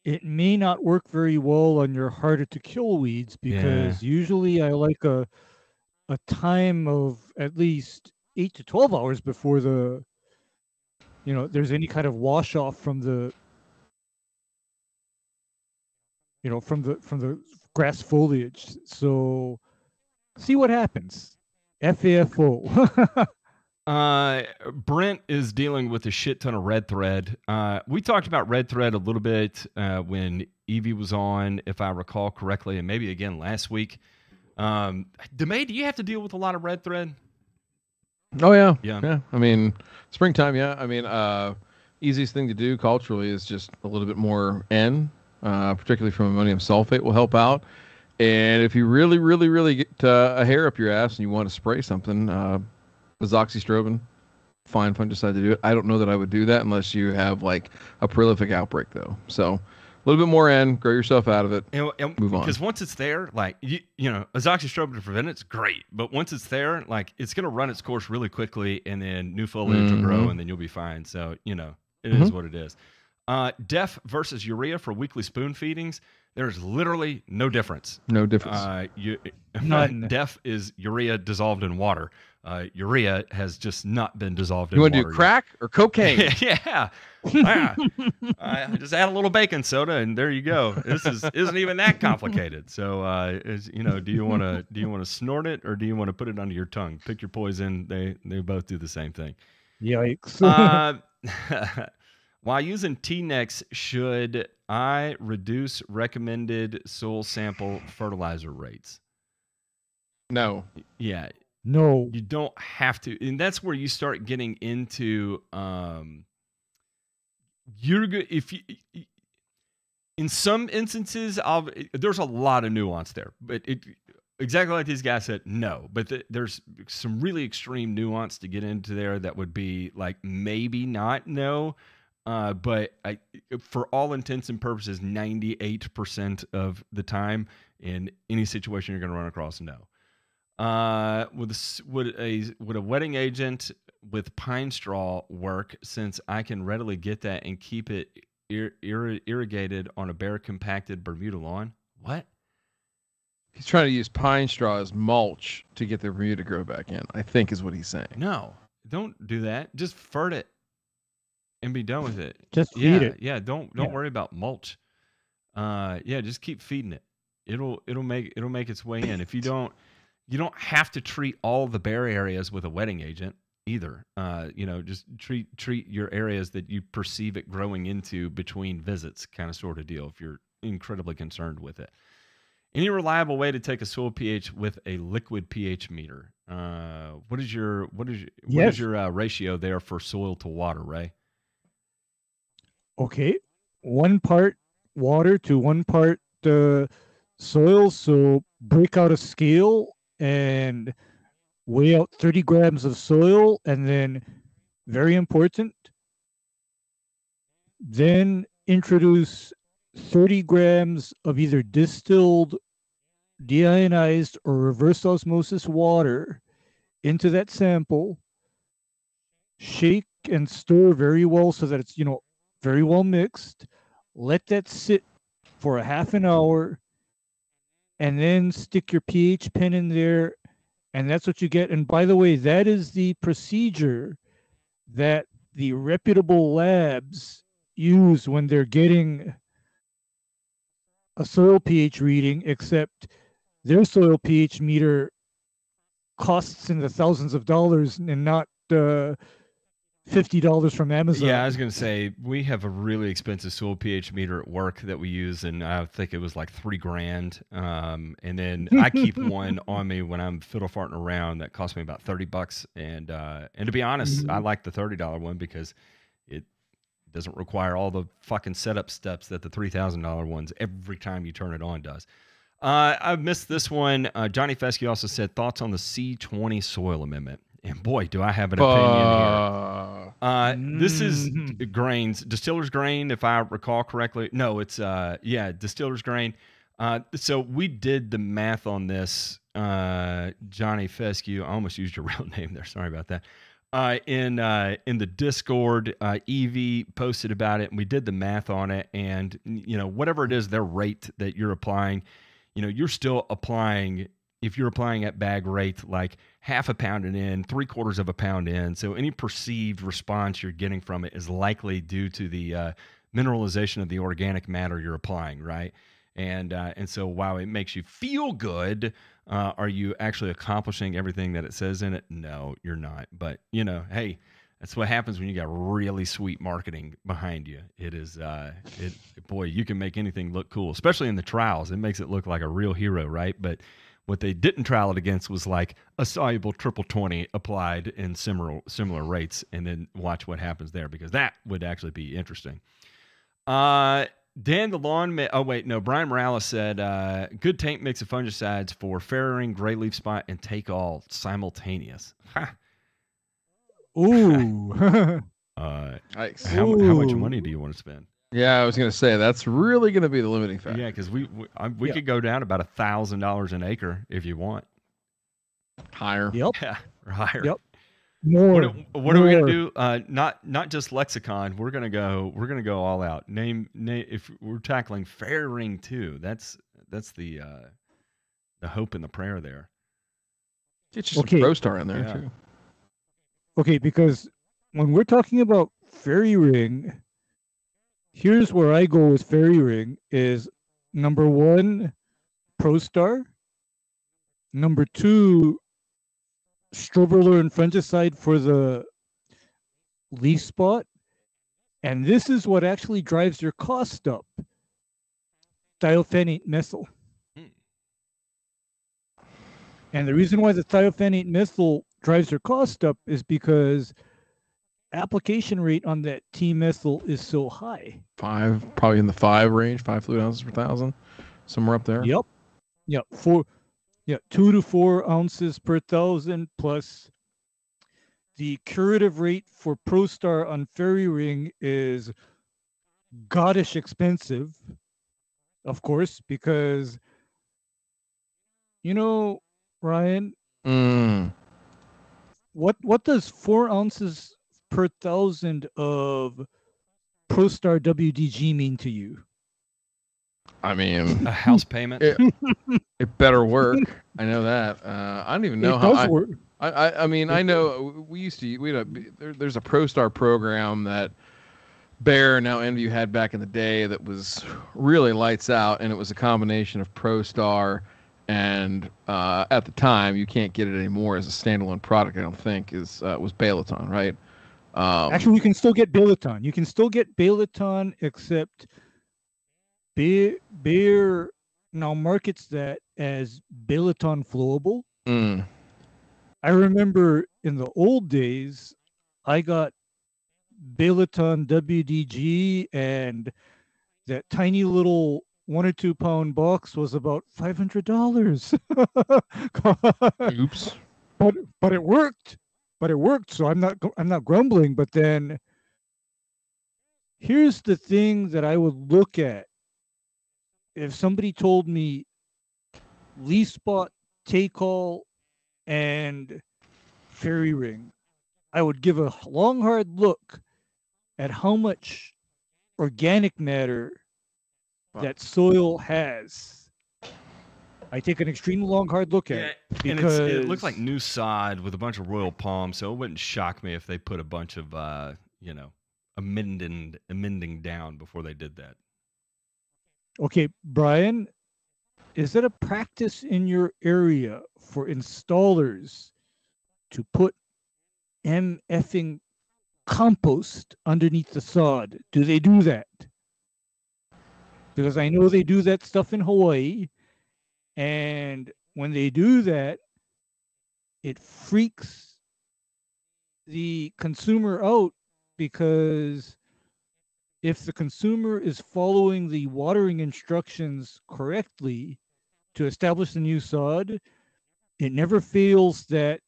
it may not work very well on your harder to kill weeds because usually I like a a time of at least eight to twelve hours before the you know there's any kind of wash off from the you know from the from the grass foliage. So see what happens. FAFO. [laughs] Uh, Brent is dealing with a shit ton of red thread. Uh, we talked about red thread a little bit uh, when Evie was on, if I recall correctly, and maybe again last week. Um, Demay, do you have to deal with a lot of red thread? Oh yeah, Yeah. yeah. I mean, springtime. Yeah, I mean, uh, easiest thing to do culturally is just a little bit more N, uh, particularly from ammonium sulfate, will help out. And if you really, really, really get uh, a hair up your ass and you want to spray something, uh, azoxystrobin, fine fungicide to do it. I don't know that I would do that unless you have like a prolific outbreak though. So a little bit more N, grow yourself out of it. And, and Move on. Because once it's there, like you, you know, azoxystrobin to prevent it's great, but once it's there, like it's gonna run its course really quickly, and then new foliage will grow, and then you'll be fine. So you know, it is Mhm. what it is. Uh, Def versus urea for weekly spoon feedings. There's literally no difference. No difference. Uh, you, [laughs] None. Def is urea dissolved in water. Uh, urea has just not been dissolved you in want to water. do yet. crack or cocaine? [laughs] yeah. Yeah. I just add a little baking soda and there you go. This is isn't even that complicated. So uh is you know, do you want to do you want to snort it or do you want to put it under your tongue? Pick your poison. They they both do the same thing. Yikes. Uh, [laughs] while using T-Nex, should I reduce recommended soil sample fertilizer rates? no. Yeah, no. you don't have to and that's where you start getting into um you're good if you in some instances i'll there's a lot of nuance there but it exactly like these guys said no but th- there's some really extreme nuance to get into there that would be like maybe not no uh, but I, for all intents and purposes, 98% of the time in any situation you're going to run across, no. Uh, would, a would a would a wetting agent with pine straw work? Since I can readily get that and keep it ir- ir- irrigated on a bare compacted Bermuda lawn. What? He's trying to use pine straw as mulch to get the Bermuda to grow back in. I think is what he's saying. No, don't do that. Just fert it and be done with it. Just yeah, feed it. yeah. Don't don't Yeah. worry about mulch. Uh, yeah, just keep feeding it. It'll it'll make it'll make its way in. If you don't, you don't have to treat all the bare areas with a wetting agent either. Uh, you know, just treat treat your areas that you perceive it growing into between visits, kind of sort of deal. If you're incredibly concerned with it. Any reliable way to take a soil pH with a liquid pH meter? Uh, what is your what is your, what Yes. is your uh, ratio there for soil to water, Ray? Okay. One part water to one part uh, soil. So break out a scale and weigh out 30 grams of soil. And then, very important, then introduce 30 grams of either distilled, deionized, or reverse osmosis water into that sample. Shake and stir very well so that it's, you know, very well mixed. Let that sit for a half an hour and then stick your pH pen in there. And that's what you get. And by the way, that is the procedure that the reputable labs use when they're getting a soil pH reading, except their soil pH meter costs in the thousands of dollars and not uh, fifty dollars from Amazon. Yeah, I was gonna say we have a really expensive soil pH meter at work that we use, and I think it was like three grand. Um, and then I keep [laughs] one on me when I'm fiddle farting around that costs me about thirty bucks. And uh, and to be honest, I Mhm. like the thirty dollar one because it doesn't require all the fucking setup steps that the three thousand dollar ones every time you turn it on does. Uh, I missed this one. Uh, Johnny Fescue also said thoughts on the C20 soil amendment. And boy, do I have an opinion here. Uh, Uh, this is Mhm. grains, distiller's grain, if I recall correctly. No, it's uh, yeah, distiller's grain. Uh, so we did the math on this, uh, Johnny Fescue. I almost used your [laughs] real name there. Sorry about that. Uh, in uh, in the Discord, uh, Evie posted about it, and we did the math on it. And you know, whatever it is, their rate that you're applying, you know, you're still applying. If you're applying at bag rate, like half a pound and in, three quarters of a pound in, so any perceived response you're getting from it is likely due to the uh, mineralization of the organic matter you're applying, right? And uh, and so while it makes you feel good, uh, are you actually accomplishing everything that it says in it? No, you're not. But you know, hey, that's what happens when you got really sweet marketing behind you. It is, uh, it boy, you can make anything look cool, especially in the trials. It makes it look like a real hero, right? But what they didn't trial it against was like a soluble triple twenty applied in similar similar rates, and then watch what happens there because that would actually be interesting. Uh, Dan the lawn. Ma- oh wait, no. Brian Morales said, uh, "Good tank mix of fungicides for fairy ring, gray leaf spot, and take all simultaneous." Ha. Ooh. [laughs] Uh, Yikes. how, how much money do you want to spend? Yeah, I was gonna say that's really gonna be the limiting factor. Yeah, because we we, I, we Yeah. could go down about a thousand dollars an acre if you want. Higher. yep. Yeah, [laughs] or higher. Yep. More. What, are- what are we gonna do? Uh, not not just lexicon. We're gonna go. We're gonna go all out. Name name. If we're tackling fairy ring too, that's that's the uh, the hope and the prayer there. Get you some Okay. ProStar in there Yeah. too. Okay, because when we're talking about fairy ring, here's where I go with fairy ring is number one, ProStar. Number two, strobilurin and fungicide for the leaf spot. And this is what actually drives your cost up. Thiophanate methyl. Hmm. And the reason why the thiophanate methyl drives your cost up is because application rate on that T methyl is so high. Five, probably in the five range, five fluid ounces per thousand, somewhere up there. Yep. Yep. Four yeah, two to four ounces per thousand plus the curative rate for ProStar on Fairy Ring is goddish expensive, of course, because you know, Ryan, Mm. what what does four ounces per thousand of ProStar WDG mean to you? I mean, A house payment. it, it better work. I know that. Uh, I don't even know it how. does I, work. I, I, I mean, I know we used to. We had a, there, there's a ProStar program that Bayer now Envu had back in the day that was really lights out, and it was a combination of ProStar and uh, at the time you can't get it anymore as a standalone product. I don't think is uh, was Bayleton, right? Um, Actually, you can still get Bayleton. You can still get Bayleton, except beer Bayer now markets that as Bayleton flowable. mm, I remember in the old days, I got Bayleton WDG, and that tiny little one or two pound box was about five hundred dollars. [laughs] oops. but but it worked but it worked so i'm not i'm not grumbling but then here's the thing that i would look at if somebody told me leaf spot take all and fairy ring i would give a long hard look at how much organic matter Wow. that soil has i take an extremely long hard look at Yeah, it and it's, it looks like new sod with a bunch of royal palms, so it wouldn't shock me if they put a bunch of uh, you know, amending amending down before they did that. Okay, Brian, is it a practice in your area for installers to put MFing compost underneath the sod? Do they do that? Because I know they do that stuff in Hawaii. And when they do that, it freaks the consumer out because if the consumer is following the watering instructions correctly to establish the new sod, it never feels that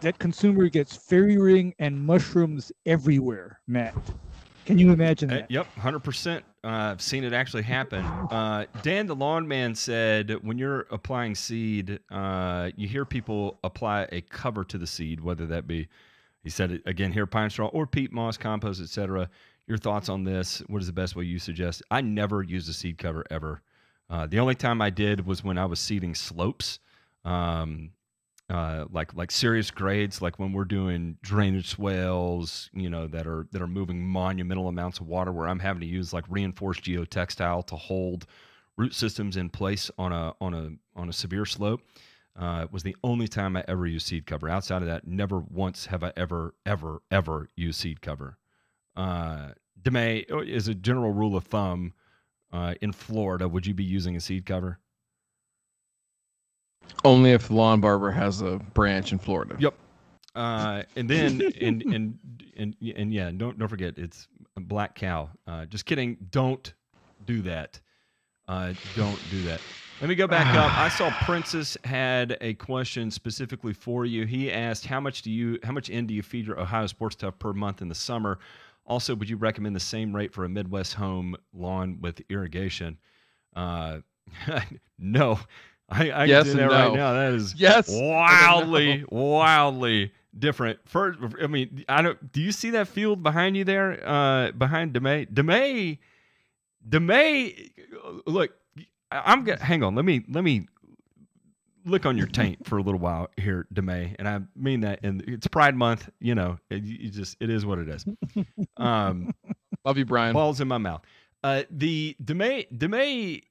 that consumer gets fairy ring and mushrooms everywhere, Matt. Can you imagine uh, that? Uh, yep, 100%. Uh, I've seen it actually happen. Uh, Dan the Lawn Man said when you're applying seed, uh, you hear people apply a cover to the seed, whether that be, he said it again here, pine straw or peat moss, compost, etc. Your thoughts on this? What is the best way you suggest? I never use a seed cover ever. Uh, the only time I did was when I was seeding slopes. Um, uh, like like serious grades, like when we're doing drainage swales, you know, that are that are moving monumental amounts of water, where I'm having to use like reinforced geotextile to hold root systems in place on a on a on a severe slope. Uh, was the only time I ever used seed cover. Outside of that, never once have I ever ever ever used seed cover. Uh, Demay, as a general rule of thumb, uh, in Florida, would you be using a seed cover? Only if the lawn barber has a branch in Florida. Yep. Uh, and then and and and and yeah, don't don't forget it's a Black Kow. Uh, just kidding. Don't do that. Uh, don't do that. Let me go back up. I saw Princess had a question specifically for you. He asked, "How much do you, how much in do you feed your Ohio Sports Turf per month in the summer? Also, would you recommend the same rate for a Midwest home lawn with irrigation?" Uh, [laughs] no, I, I Yes can do that right now. That is Yes. no. [laughs] wildly, wildly different. First, I mean, I don't. Do you see that field behind you there? Uh, behind Demay, Demay, Demay. Look, I'm gonna hang on. Let me let me look on your taint for a little while here, Demay, and I mean that. And it's Pride Month. You know, it, you just it is what it is. Um, Love you, Brian. balls in my mouth. Uh, the Demay Demay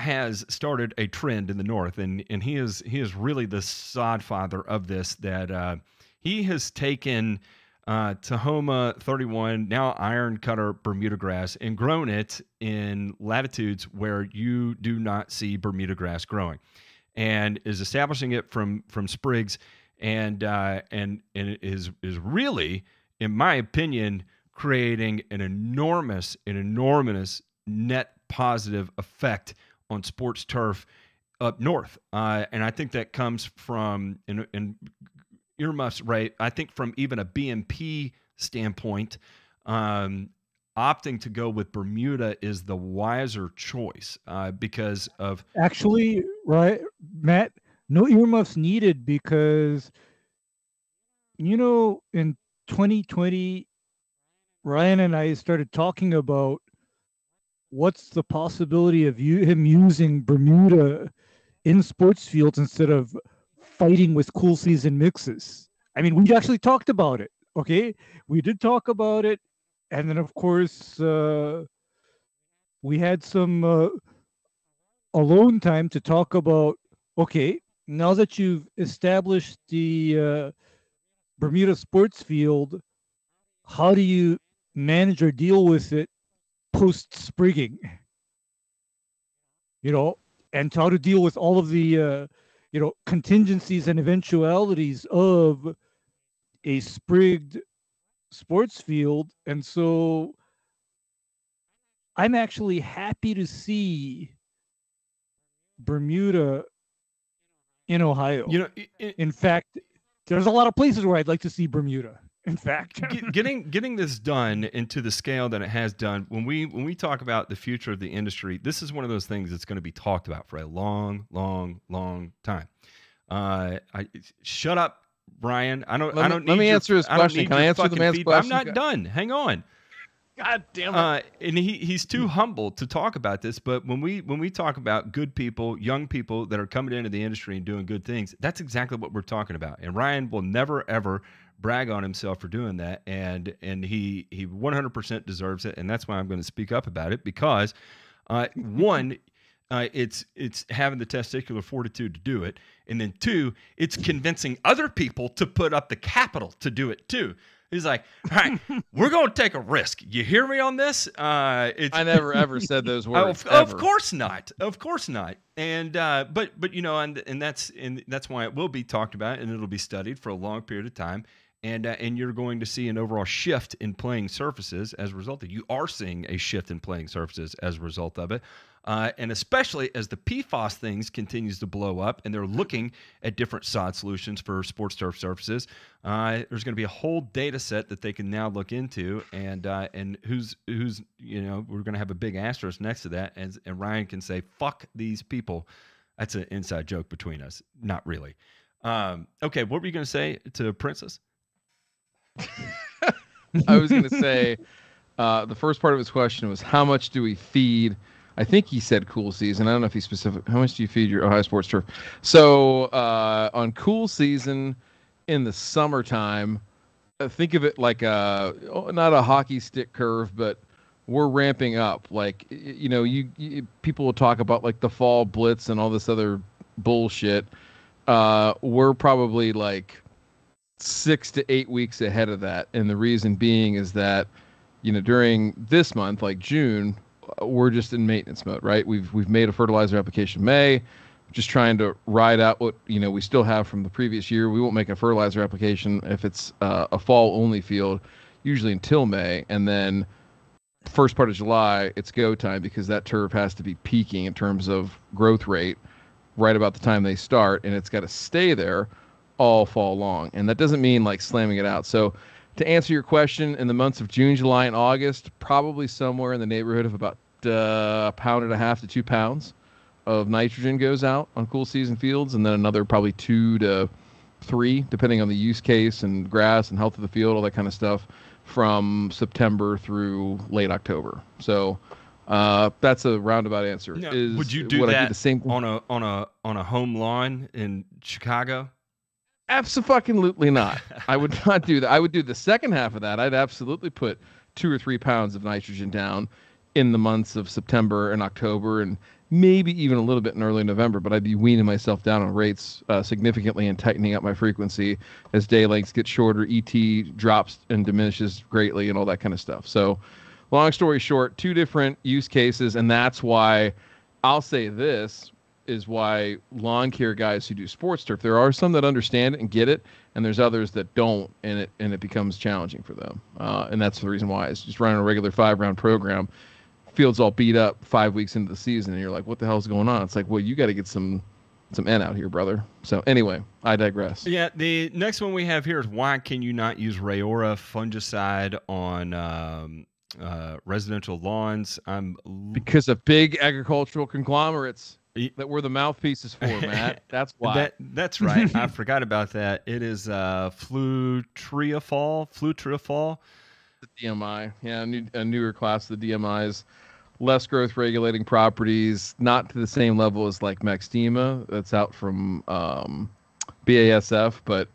has started a trend in the north, and and he is he is really the sod father of this. That uh, he has taken uh, Tahoma 31, now iron cutter Bermuda grass, and grown it in latitudes where you do not see Bermuda grass growing, and is establishing it from from sprigs, and uh, and and is is really, in my opinion, creating an enormous, an enormous net positive effect on sports turf up north. Uh, and I think that comes from, and earmuffs, right? I think from even a BMP standpoint, um, opting to go with Bermuda is the wiser choice uh, because of Actually, right, Matt, no earmuffs needed because, you know, in 2020, Ryan and I started talking about what's the possibility of you, him using Bermuda in sports fields instead of fighting with cool season mixes. I mean, we actually talked about it. Okay, we did talk about it, and then of course uh, we had some uh, alone time to talk about. Okay, now that you've established the uh, Bermuda sports field, how do you manage or deal with it post sprigging? You know, and how to deal with all of the uh, you know contingencies and eventualities of a sprigged sports field and so i'm actually happy to see bermuda in ohio you know i- i- in fact there's a lot of places where i'd like to see bermuda in fact get, getting getting this done into the scale that it has done when we when we talk about the future of the industry this is one of those things that's going to be talked about for a long long long time uh I, shut up brian i don't Let i me- don't let need me your- answer his question. Can I your answer the fucking man's feedback. question? i'm not done hang on God damn uh, and he, he's too humble to talk about this. But when we when we talk about good people, young people that are coming into the industry and doing good things, that's exactly what we're talking about. And Ryan will never ever brag on himself for doing that, and and he he 100% deserves it. And that's why I'm going to speak up about it because, uh, [laughs] one. Uh, it's it's having the testicular fortitude to do it, and then two, it's convincing other people to put up the capital to do it too. He's like, all right, [laughs] we're going to take a risk. You hear me on this? Uh, it's I never ever said those [laughs] Oh, words. of, of course not. Of course not. And uh, but but you know, and and that's and that's why it will be talked about and it'll be studied for a long period of time. And uh, and you're going to see an overall shift in playing surfaces as a result of. it. You are seeing a shift in playing surfaces as a result of it, uh, and especially as the PFAS things continues to blow up, and they're looking at different sod solutions for sports turf surfaces. Uh, there's going to be a whole data set that they can now look into, and uh, and who's who's you know we're going to have a big asterisk next to that, and, and Ryan can say fuck these people. That's an inside joke between us, not really. Um, okay, what were you going to say to Princess? I was going to say uh, the first part of his question was how much do we feed? I think he said cool season. I don't know if he's specific. How much do you feed your Ohio Sports Turf? So uh, on cool season in the summertime, uh, think of it like a oh, not a hockey stick curve, but we're ramping up. Like you know, you, you people will talk about like the fall blitz and all this other bullshit. Uh, we're probably like six to eight weeks ahead of that. And the reason being is that, you know, during this month, like June, uh, we're just in maintenance mode, right? We've we've made a fertilizer application May, just trying to ride out what you know we still have from the previous year. We won't make a fertilizer application if it's uh, a fall only field, usually until May, and then first part of July, it's go time because that turf has to be peaking in terms of growth rate right about the time they start, and it's got to stay there all fall long. And that doesn't mean like slamming it out. So to answer your question, in the months of June, July, and August, probably somewhere in the neighborhood of about uh, a pound and a half to two pounds of nitrogen goes out on cool season fields, and then another probably two to three, depending on the use case and grass and health of the field, all that kind of stuff, from September through late October. So uh, that's a roundabout answer. Now, Is would you do that the same on a on a on a home lawn in Chicago? Absolutely not. I would [laughs] not do that. I would do the second half of that. I'd absolutely put two or three pounds of nitrogen down in the months of September and October, and maybe even a little bit in early November. But I'd be weaning myself down on rates uh, significantly and tightening up my frequency as day lengths get shorter. ET drops and diminishes greatly, and all that kind of stuff. So, long story short, two different use cases, and that's why I'll say this is why lawn care guys who do sports turf, there are some that understand it and get it, and there's others that don't, and it and it becomes challenging for them. Uh, and that's the reason why it's just running a regular five round program. Fields all beat up five weeks into the season, and you're like, what the hell's going on? It's like, well, you got to get some some N out here, brother. So anyway, I digress. Yeah, the next one we have here is why can you not use Rayora fungicide on um, uh, residential lawns? I'm because of big agricultural conglomerates that we're the mouthpieces for, [laughs] Matt. That's why. That, that's right. I [laughs] forgot about that. It is uh, flutriafol. Flutriafol. The DMI, yeah, a, new, a newer class of the DMIs, less growth regulating properties, not to the same level as like Maxtima. That's out from um, BASF, but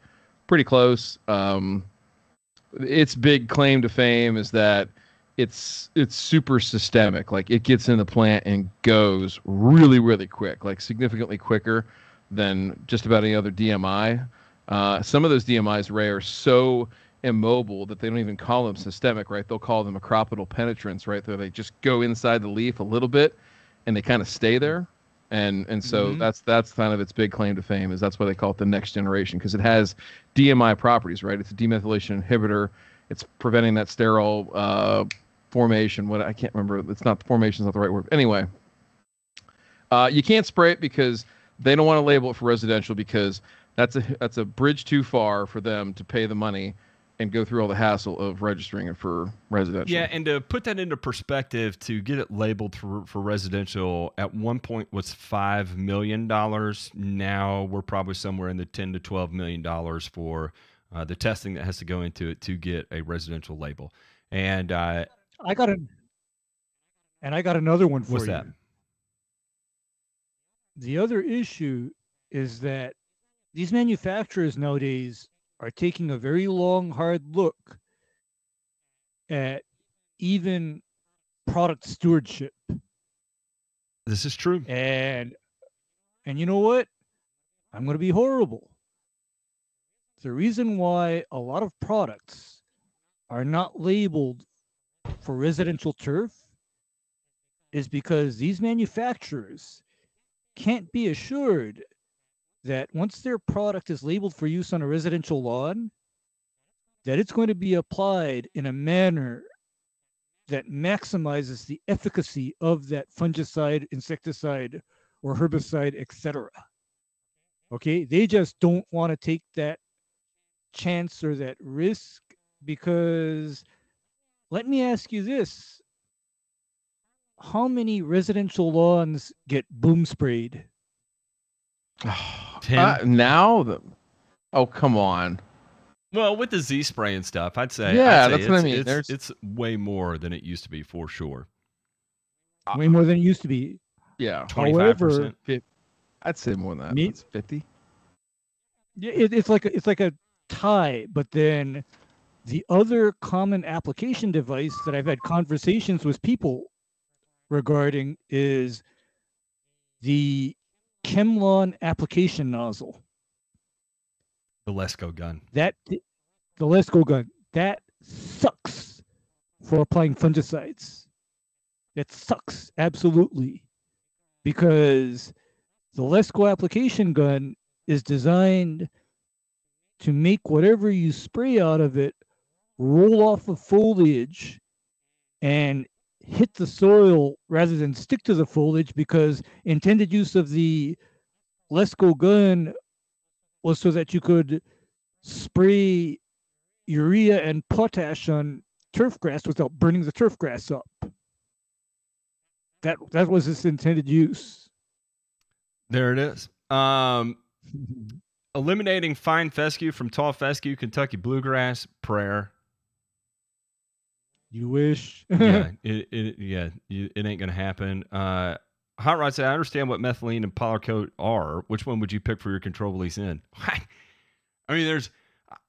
pretty close. Um, its big claim to fame is that it's it's super systemic. Like it gets in the plant and goes really really quick, like significantly quicker than just about any other DMI. Uh, some of those DMIs, Ray, are so immobile that they don't even call them systemic, right? They'll call them acropetal penetrants, right? Where they just go inside the leaf a little bit and they kind of stay there. And and so mm-hmm. that's that's kind of its big claim to fame is that's why they call it the next generation because it has DMI properties, right? It's a demethylation inhibitor. It's preventing that sterol uh, formation. What I can't remember. It's not the formation is not the right word. Anyway, uh, you can't spray it because they don't want to label it for residential because that's a that's a bridge too far for them to pay the money and go through all the hassle of registering it for residential. Yeah, and to put that into perspective, to get it labeled for, for residential at one point was five million dollars. Now we're probably somewhere in the ten to twelve million dollars for uh, the testing that has to go into it to get a residential label. And uh, I got a, and I got another one for What's you. that? The other issue is that these manufacturers nowadays are taking a very long, hard look at even product stewardship. This is true. And and you know what? I'm going to be horrible. The reason why a lot of products are not labeled for residential turf is because these manufacturers can't be assured that once their product is labeled for use on a residential lawn, that it's going to be applied in a manner that maximizes the efficacy of that fungicide, insecticide, or herbicide, etc. Okay, they just don't want to take that chance or that risk because let me ask you this how many residential lawns get boom sprayed [sighs] Ten. Uh, now, the, oh come on. well, with the Z spray and stuff, I'd say. Yeah, I'd say that's what I it's- mean. It's, There's- it's way more than it used to be for sure. way more than it used to be Yeah, Twenty-five percent. I'd say more than that. Me- It's fifty. Yeah, it, it's like a, it's like a tie, but then the other common application device that I've had conversations with people regarding is the ChemLawn application nozzle. The Lesco gun. That the Lesco gun that sucks for applying fungicides. It sucks absolutely because the Lesco application gun is designed to make whatever you spray out of it roll off of foliage and hit the soil rather than stick to the foliage because intended use of the Lesco gun was so that you could spray urea and potash on turf grass without burning the turf grass up. That that was its intended use. There it is. Um, [laughs] eliminating fine fescue from tall fescue, Kentucky bluegrass, prayer. You wish. [laughs] yeah, it, it yeah, you, it ain't gonna happen. Uh, Hot Rod said, "I understand what methylene and polycoat are. Which one would you pick for your control release in?" [laughs] I mean, there's,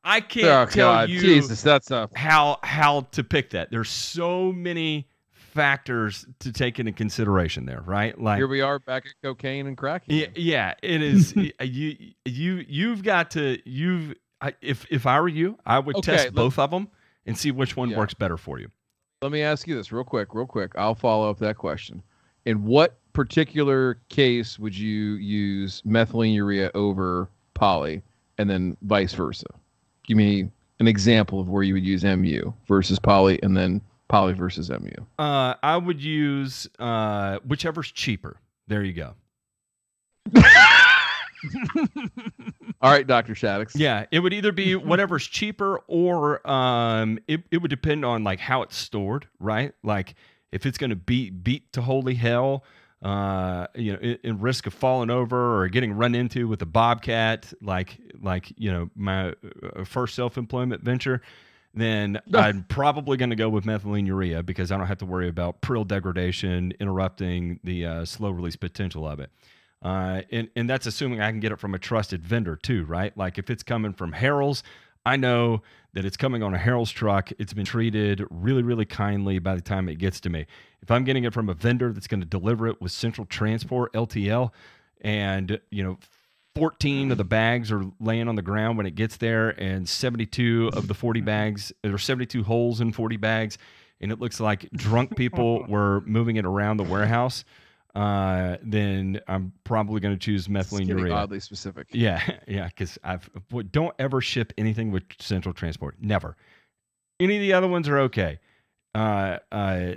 I can't Oh tell God, you Jesus, that's a how how to pick that. There's so many factors to take into consideration there, right? Like, here we are back at cocaine and crack. yeah, yeah, it is. [laughs] you you you've got to you've. I, if if I were you, I would Okay, test let- both of them and see which one Yeah. works better for you. Let me ask you this real quick, real quick. I'll follow up that question. In what particular case would you use methylene urea over poly, and then vice versa? Give me an example of where you would use MU versus poly, and then poly versus MU. Uh, I would use uh, whichever's cheaper. There you go. [laughs] [laughs] All right, Doctor Shaddix. Yeah, it would either be whatever's cheaper, or um, it, it would depend on like how it's stored, right? Like if it's going to beat beat to holy hell, uh, you know, in, in risk of falling over or getting run into with a bobcat, like like you know my uh, first self employment venture. Then [laughs] I'm probably going to go with methylene urea because I don't have to worry about prill degradation interrupting the uh, slow release potential of it. Uh, and, and that's assuming I can get it from a trusted vendor too, right? Like if it's coming from Harrell's, I know that it's coming on a Harrell's truck. It's been treated really, really kindly by the time it gets to me. If I'm getting it from a vendor that's going to deliver it with Central Transport LTL, and you know, 14 of the bags are laying on the ground when it gets there, and 72 of the 40 bags, there are 72 holes in 40 bags, and it looks like drunk people [laughs] were moving it around the warehouse uh, then I'm probably going to choose methylene urea. oddly specific. Yeah, [laughs] yeah, because I've don't ever ship anything with Central Transport. Never. Any of the other ones are okay. Uh, uh,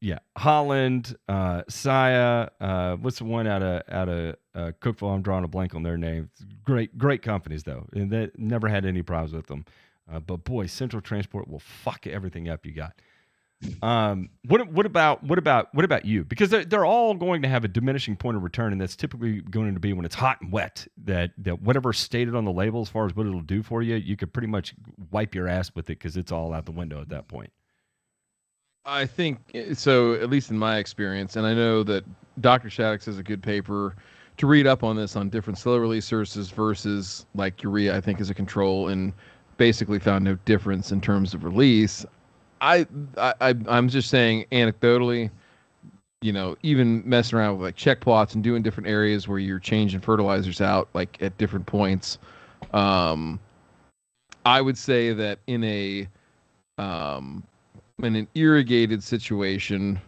yeah, Holland, uh, Saia. Uh, what's the one out of out of uh, Cookeville? I'm drawing a blank on their name. Great, great companies though, and they never had any problems with them. Uh, but boy, Central Transport will fuck everything up you got. Um, what what about what about what about you? Because they're, they're all going to have a diminishing point of return, and that's typically going to be when it's hot and wet. That that whatever's stated on the label as far as what it'll do for you, you could pretty much wipe your ass with it because it's all out the window at that point. I think eh, so, at least in my experience, and I know that Dr. Shaddix has a good paper to read up on this on different slow release sources versus like urea, I think is a control and basically found no difference in terms of release. I, I I'm just saying anecdotally, you know, even messing around with like check plots and doing different areas where you're changing fertilizers out like at different points. Um, I would say that in a um, in an irrigated situation,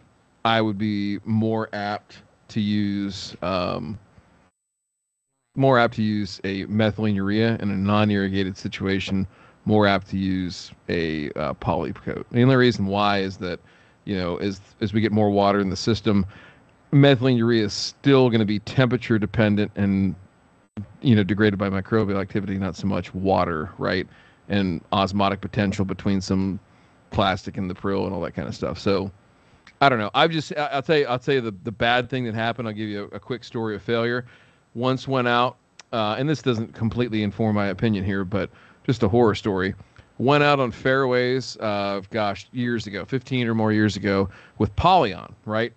I would be more apt to use um, more apt to use a methylene urea in a non-irrigated situation more apt to use a uh, poly coat. The only reason why is that, you know, as as we get more water in the system, methylene urea is still going to be temperature dependent and you know degraded by microbial activity, not so much water, right? And osmotic potential between some plastic and the prill and all that kind of stuff. So I don't know. I've just I'll tell you I'll tell you the, the bad thing that happened. I'll give you a, a quick story of failure. Once went out, uh, and this doesn't completely inform my opinion here, but just a horror story. Went out on fairways, uh, gosh, years ago, 15 or more years ago, with Polyon, right?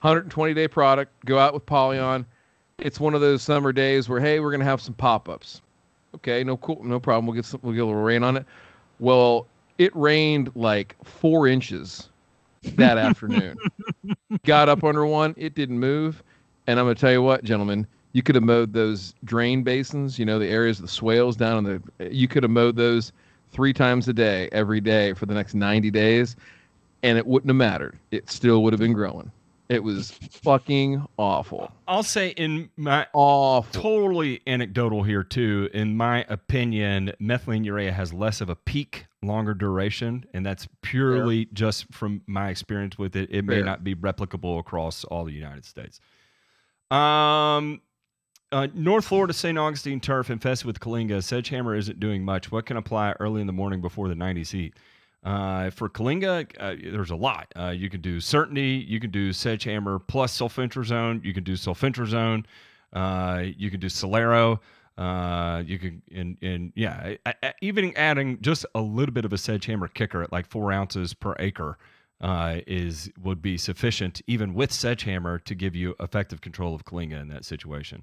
120 day product. Go out with Polyon. It's one of those summer days where hey, we're gonna have some pop ups. Okay, no cool, no problem. We'll get some, we'll get a little rain on it. Well, it rained like four inches that [laughs] afternoon. Got up under one, it didn't move. And I'm going to tell you what, gentlemen, you could have mowed those drain basins, you know, the areas of the swales down on the, you could have mowed those three times a day, every day for the next 90 days, and it wouldn't have mattered. It still would have been growing. It was fucking awful. I'll say in my Awful. totally anecdotal here too. In my opinion, methylene urea has less of a peak, longer duration, and that's purely just from my experience with it. It may not be replicable across all the United States. Um, uh, North Florida St. Augustine turf infested with Kyllinga. Sedgehammer isn't doing much. What can apply early in the morning before the 90s heat? Uh, for Kyllinga, uh, there's a lot. Uh, you can do Certainty, you can do Sedgehammer plus Sulfentrazone, you can do Sulfentrazone, uh, you can do Solero. Uh, you can and and yeah, I, I, even adding just a little bit of a Sedgehammer kicker at like four ounces per acre uh, is would be sufficient, even with Sedgehammer, to give you effective control of Kyllinga in that situation.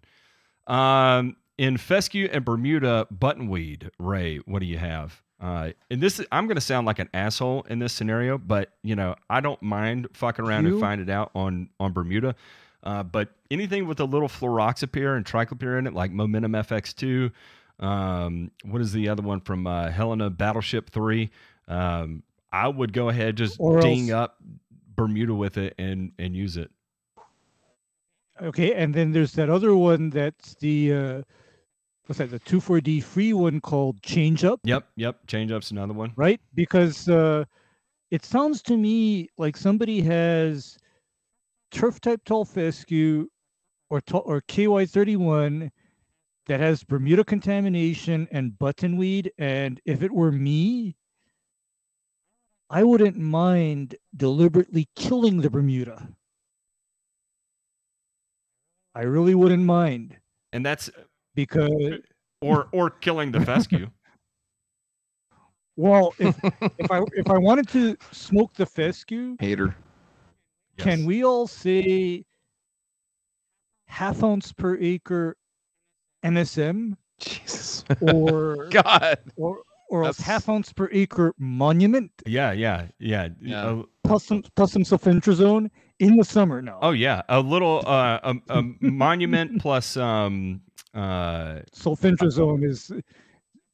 Um, in Fescue and Bermuda buttonweed, Ray, what do you have? Uh, and this, I'm going to sound like an asshole in this scenario, but you know, I don't mind fucking around You? and find it out on on Bermuda. Uh, but anything with a little fluroxapyr and triclopyr in it, like Momentum FX2, um, what is the other one from uh, Helena Battleship 3? Um, I would go ahead just Or ding else- up Bermuda with it and and use it. Okay, and then there's that other one that's the uh what's that, the two four D free one called Change Up, Yep, yep. Change up's another one. right? Because uh it sounds to me like somebody has turf type tall fescue or or KY31 that has Bermuda contamination and buttonweed. And if it were me, I wouldn't mind deliberately killing the Bermuda. I really wouldn't mind And that's because, or or killing the fescue. [laughs] well, if [laughs] if I if I wanted to smoke the fescue, Hater. Can Yes. we all say half ounce per acre MSM Jesus. or [laughs] God. or or else That's- half ounce per acre monument Yeah, yeah, yeah. Yeah. Uh, plus some plus some sulfentrazone in the summer No. oh yeah, a little uh, a, a monument [laughs] plus um uh Sulfentrazone is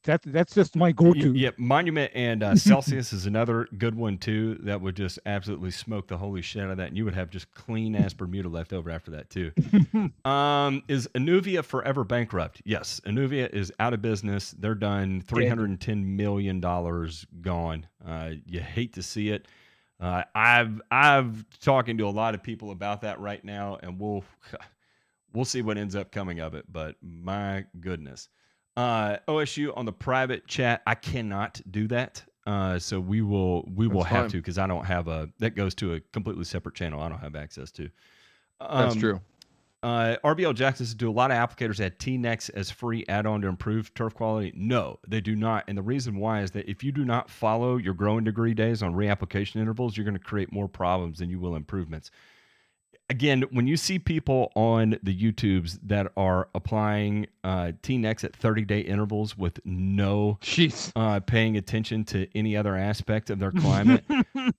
that that's just my go-to. yeah monument and uh, Celsius is another good one too. That would just absolutely smoke the holy shit out of that, and you would have just clean ass Bermuda left over after that too. [laughs] Um, is Anuvia forever bankrupt? Yes, Anuvia is out of business. They're done. Three hundred and ten million dollars gone. Uh, you hate to see it. Uh, I've I've talking to a lot of people about that right now, and we'll [laughs] we'll see what ends up coming of it. But my goodness, uh, OSU on the private chat, I cannot do that. Uh, so we will we will have fine. to because I don't have a that goes to a completely separate channel. I don't have access to. That's Um, true. Uh, RBL Jackson says, do a lot of applicators add T-Nex as free add-on to improve turf quality? No, they do not. And the reason why is that if you do not follow your growing degree days on reapplication intervals, you're going to create more problems than you will improvements. Again, when you see people on the YouTubes that are applying uh, T-Nex at 30-day intervals with no Jeez. uh, paying attention to any other aspect of their climate,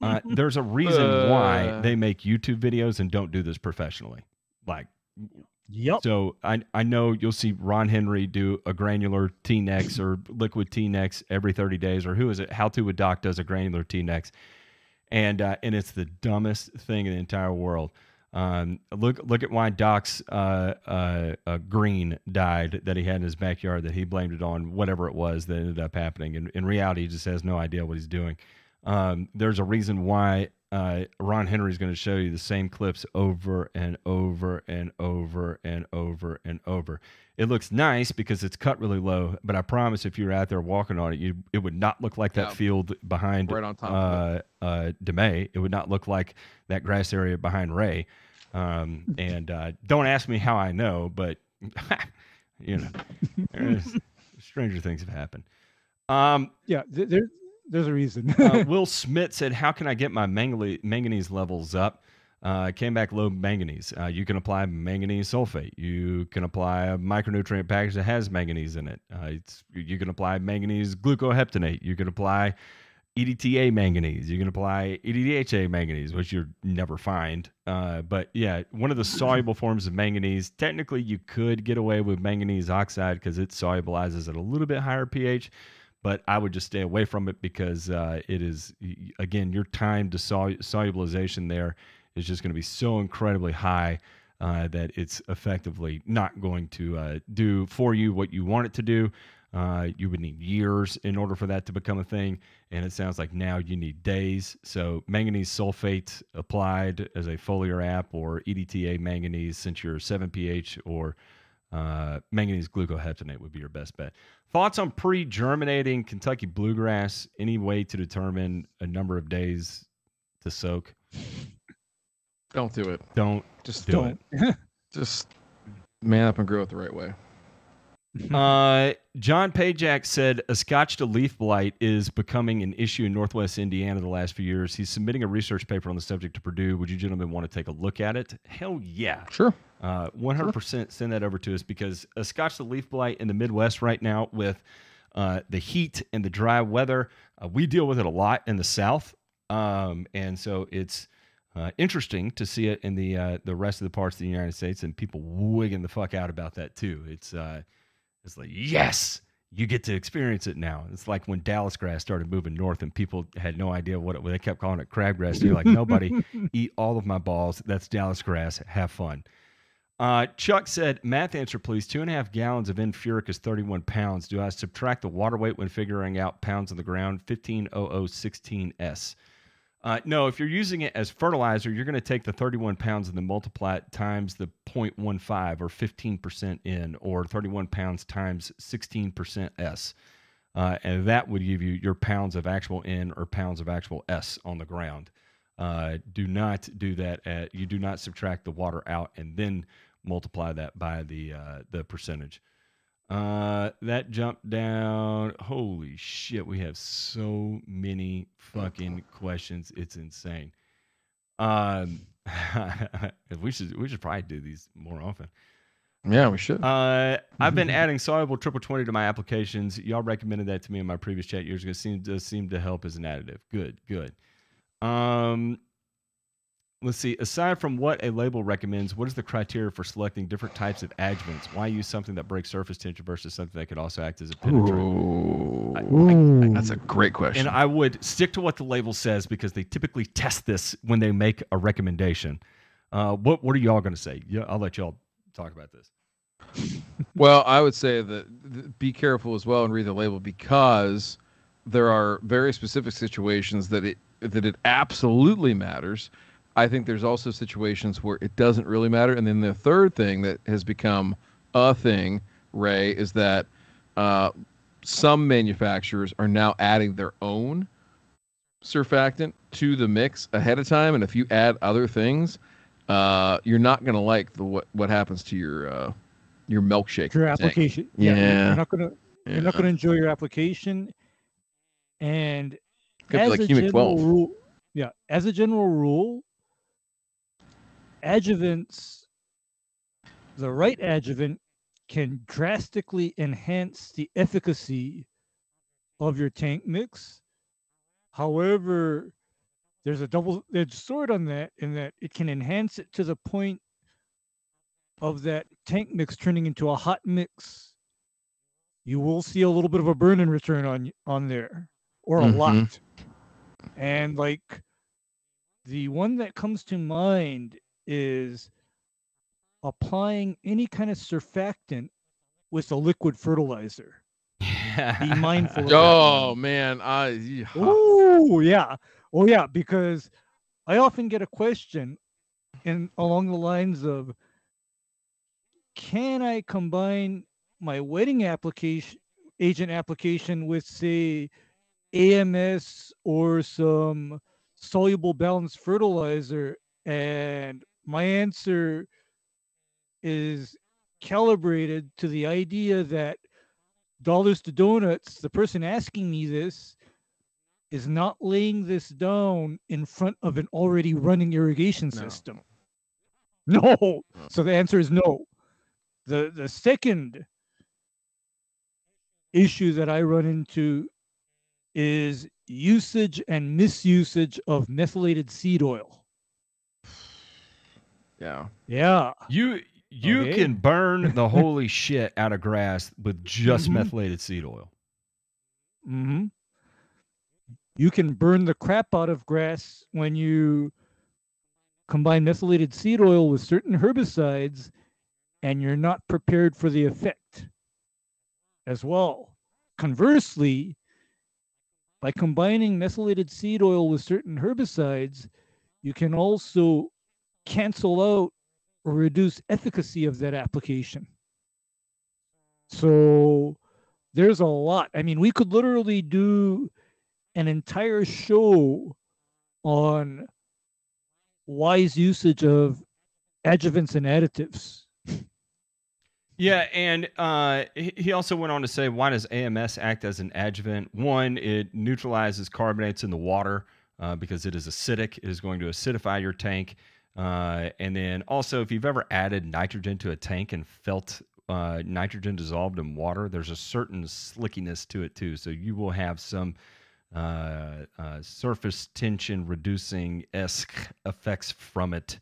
uh, [laughs] there's a reason why Uh. they make YouTube videos and don't do this professionally. Like, Yep. so I I know you'll see Ron Henry do a granular T-Nex or liquid T-Nex every 30 days, or who is it? How to a Doc does a granular T-Nex, and uh, and it's the dumbest thing in the entire world. Um, look look at why Doc's uh, uh, uh, green died that he had in his backyard that he blamed it on whatever it was that ended up happening. And in reality, he just has no idea what he's doing. Um, there's a reason why uh, Ron Henry is going to show you the same clips over and over and over and over and over. It looks nice because it's cut really low, but I promise if you were out there walking on it, you it would not look like that Yeah. field behind Right on top uh, uh, DeMay. It would not look like that grass area behind Ray. Um, [laughs] and uh, don't ask me how I know, but [laughs] you know, [laughs] stranger things have happened. Um, Yeah, th- there, there's a reason. uh, [laughs] Will Smith said, "How can I get my manganese, levels up?" Uh, came back low manganese. Uh, you can apply manganese sulfate. You can apply a micronutrient package that has manganese in it. Uh, it's, you can apply manganese glucoheptonate. You can apply EDTA manganese. You can apply EDHA manganese, which you'll never find. Uh, but yeah, one of the soluble forms of manganese. Technically, you could get away with manganese oxide because it solubilizes at a little bit higher pH but I would just stay away from it because uh, it is again your time to sol- solubilization there is just going to be so incredibly high uh, that it's effectively not going to uh, do for you what you want it to do. Uh, you would need years in order for that to become a thing, and it sounds like now you need days. So manganese sulfate applied as a foliar app, or EDTA manganese since you're 7 pH, or uh, manganese glucoheptonate would be your best bet. Thoughts on pre-germinating Kentucky bluegrass? Any way to determine a number of days to soak? Don't do it. Don't Just do Don't. it. [laughs] just man up and grow it the right way. Uh, John Pajak said Ascochyta leaf blight is becoming an issue in Northwest Indiana the last few years. He's submitting a research paper on the subject to Purdue. Would you gentlemen want to take a look at it? Hell yeah. Sure. Uh, 100% send that over to us because Ascochyta leaf blight in the Midwest right now with uh, the heat and the dry weather, uh, we deal with it a lot in the South. Um, and so it's uh, interesting to see it in the uh, the rest of the parts of the United States and people wigging the fuck out about that too. It's uh, it's like yes, you get to experience it now. It's like when Dallas grass started moving north and people had no idea what it. They kept calling it crabgrass. You're like nobody [laughs] eat all of my balls. That's Dallas grass. Have fun. Uh, Chuck said, math answer, please. Two and a half gallons of N-pHuric is 31 pounds. Do I subtract the water weight when figuring out pounds on the ground? 150016S. Uh, no, if you're using it as fertilizer, you're going to take the 31 pounds and then multiply it times the 0.15 or 15% in, or 31 pounds times 16% S. Uh, and that would give you your pounds of actual N or pounds of actual S on the ground. Uh, do not do that. At, you do not subtract the water out and then multiply that by the uh, the percentage. Uh, that jumped down. Holy shit, we have so many fucking [laughs] questions. It's insane. Um, [laughs] we should we should probably do these more often. Yeah, we should. Uh, I've been [laughs] adding soluble triple twenty to my applications. Y'all recommended that to me in my previous chat years ago. Seems does seem to help as an additive. Good, good. Um, let's see. Aside from what a label recommends, what is the criteria for selecting different types of adjuvants? Why use something that breaks surface tension versus something that could also act as a penetrant? Ooh, Ooh. that's a great question. And I would stick to what the label says because they typically test this when they make a recommendation. Uh, what what are y'all going to say? Yeah, I'll let y'all talk about this. [laughs] Well, I would say that be careful as well and read the label because there are very specific situations that it that it absolutely matters. I think there's also situations where it doesn't really matter. And then the third thing that has become a thing, Ray, is that uh, some manufacturers are now adding their own surfactant to the mix ahead of time. And if you add other things, uh, you're not going to like the what what happens to your uh, your milkshake. your tank. application. Yeah. You're not gonna Yeah. you're not gonna enjoy your application. And as like a general 12. rule, yeah, as a general rule, adjuvants, the right adjuvant can drastically enhance the efficacy of your tank mix. However, there's a double-edged sword on that in that it can enhance it to the point of that tank mix turning into a hot mix. You will see a little bit of a burn in return on on there, or a Mhm. lot. And like the one that comes to mind is applying any kind of surfactant with a liquid fertilizer. Be [laughs] mindful. Of that. Oh man, I yeah. Oh yeah, oh yeah, because I often get a question, in along the lines of, can I combine my wedding application agent application with say AMS or some soluble balanced fertilizer? And my answer is calibrated to the idea that dollars to donuts, the person asking me this is not laying this down in front of an already running irrigation No. system. No. So the answer is no. The the second issue that I run into is usage and misusage of methylated seed oil. Yeah. Yeah. You you Okay. can burn [laughs] the holy shit out of grass with just Mhm. methylated seed oil. hmm You can burn the crap out of grass when you combine methylated seed oil with certain herbicides and you're not prepared for the effect as well. Conversely, by combining methylated seed oil with certain herbicides, you can also cancel out or reduce efficacy of that application. So there's a lot. I mean, we could literally do an entire show on wise usage of adjuvants and additives. Yeah, and uh, he also went on to say, why does AMS act as an adjuvant? One, it neutralizes carbonates in the water uh, because it is acidic. It is going to acidify your tank. Uh, and then also, if you've ever added nitrogen to a tank and felt uh, nitrogen dissolved in water, there's a certain slickiness to it too. So you will have some uh, uh, surface tension reducing esque [laughs] effects from it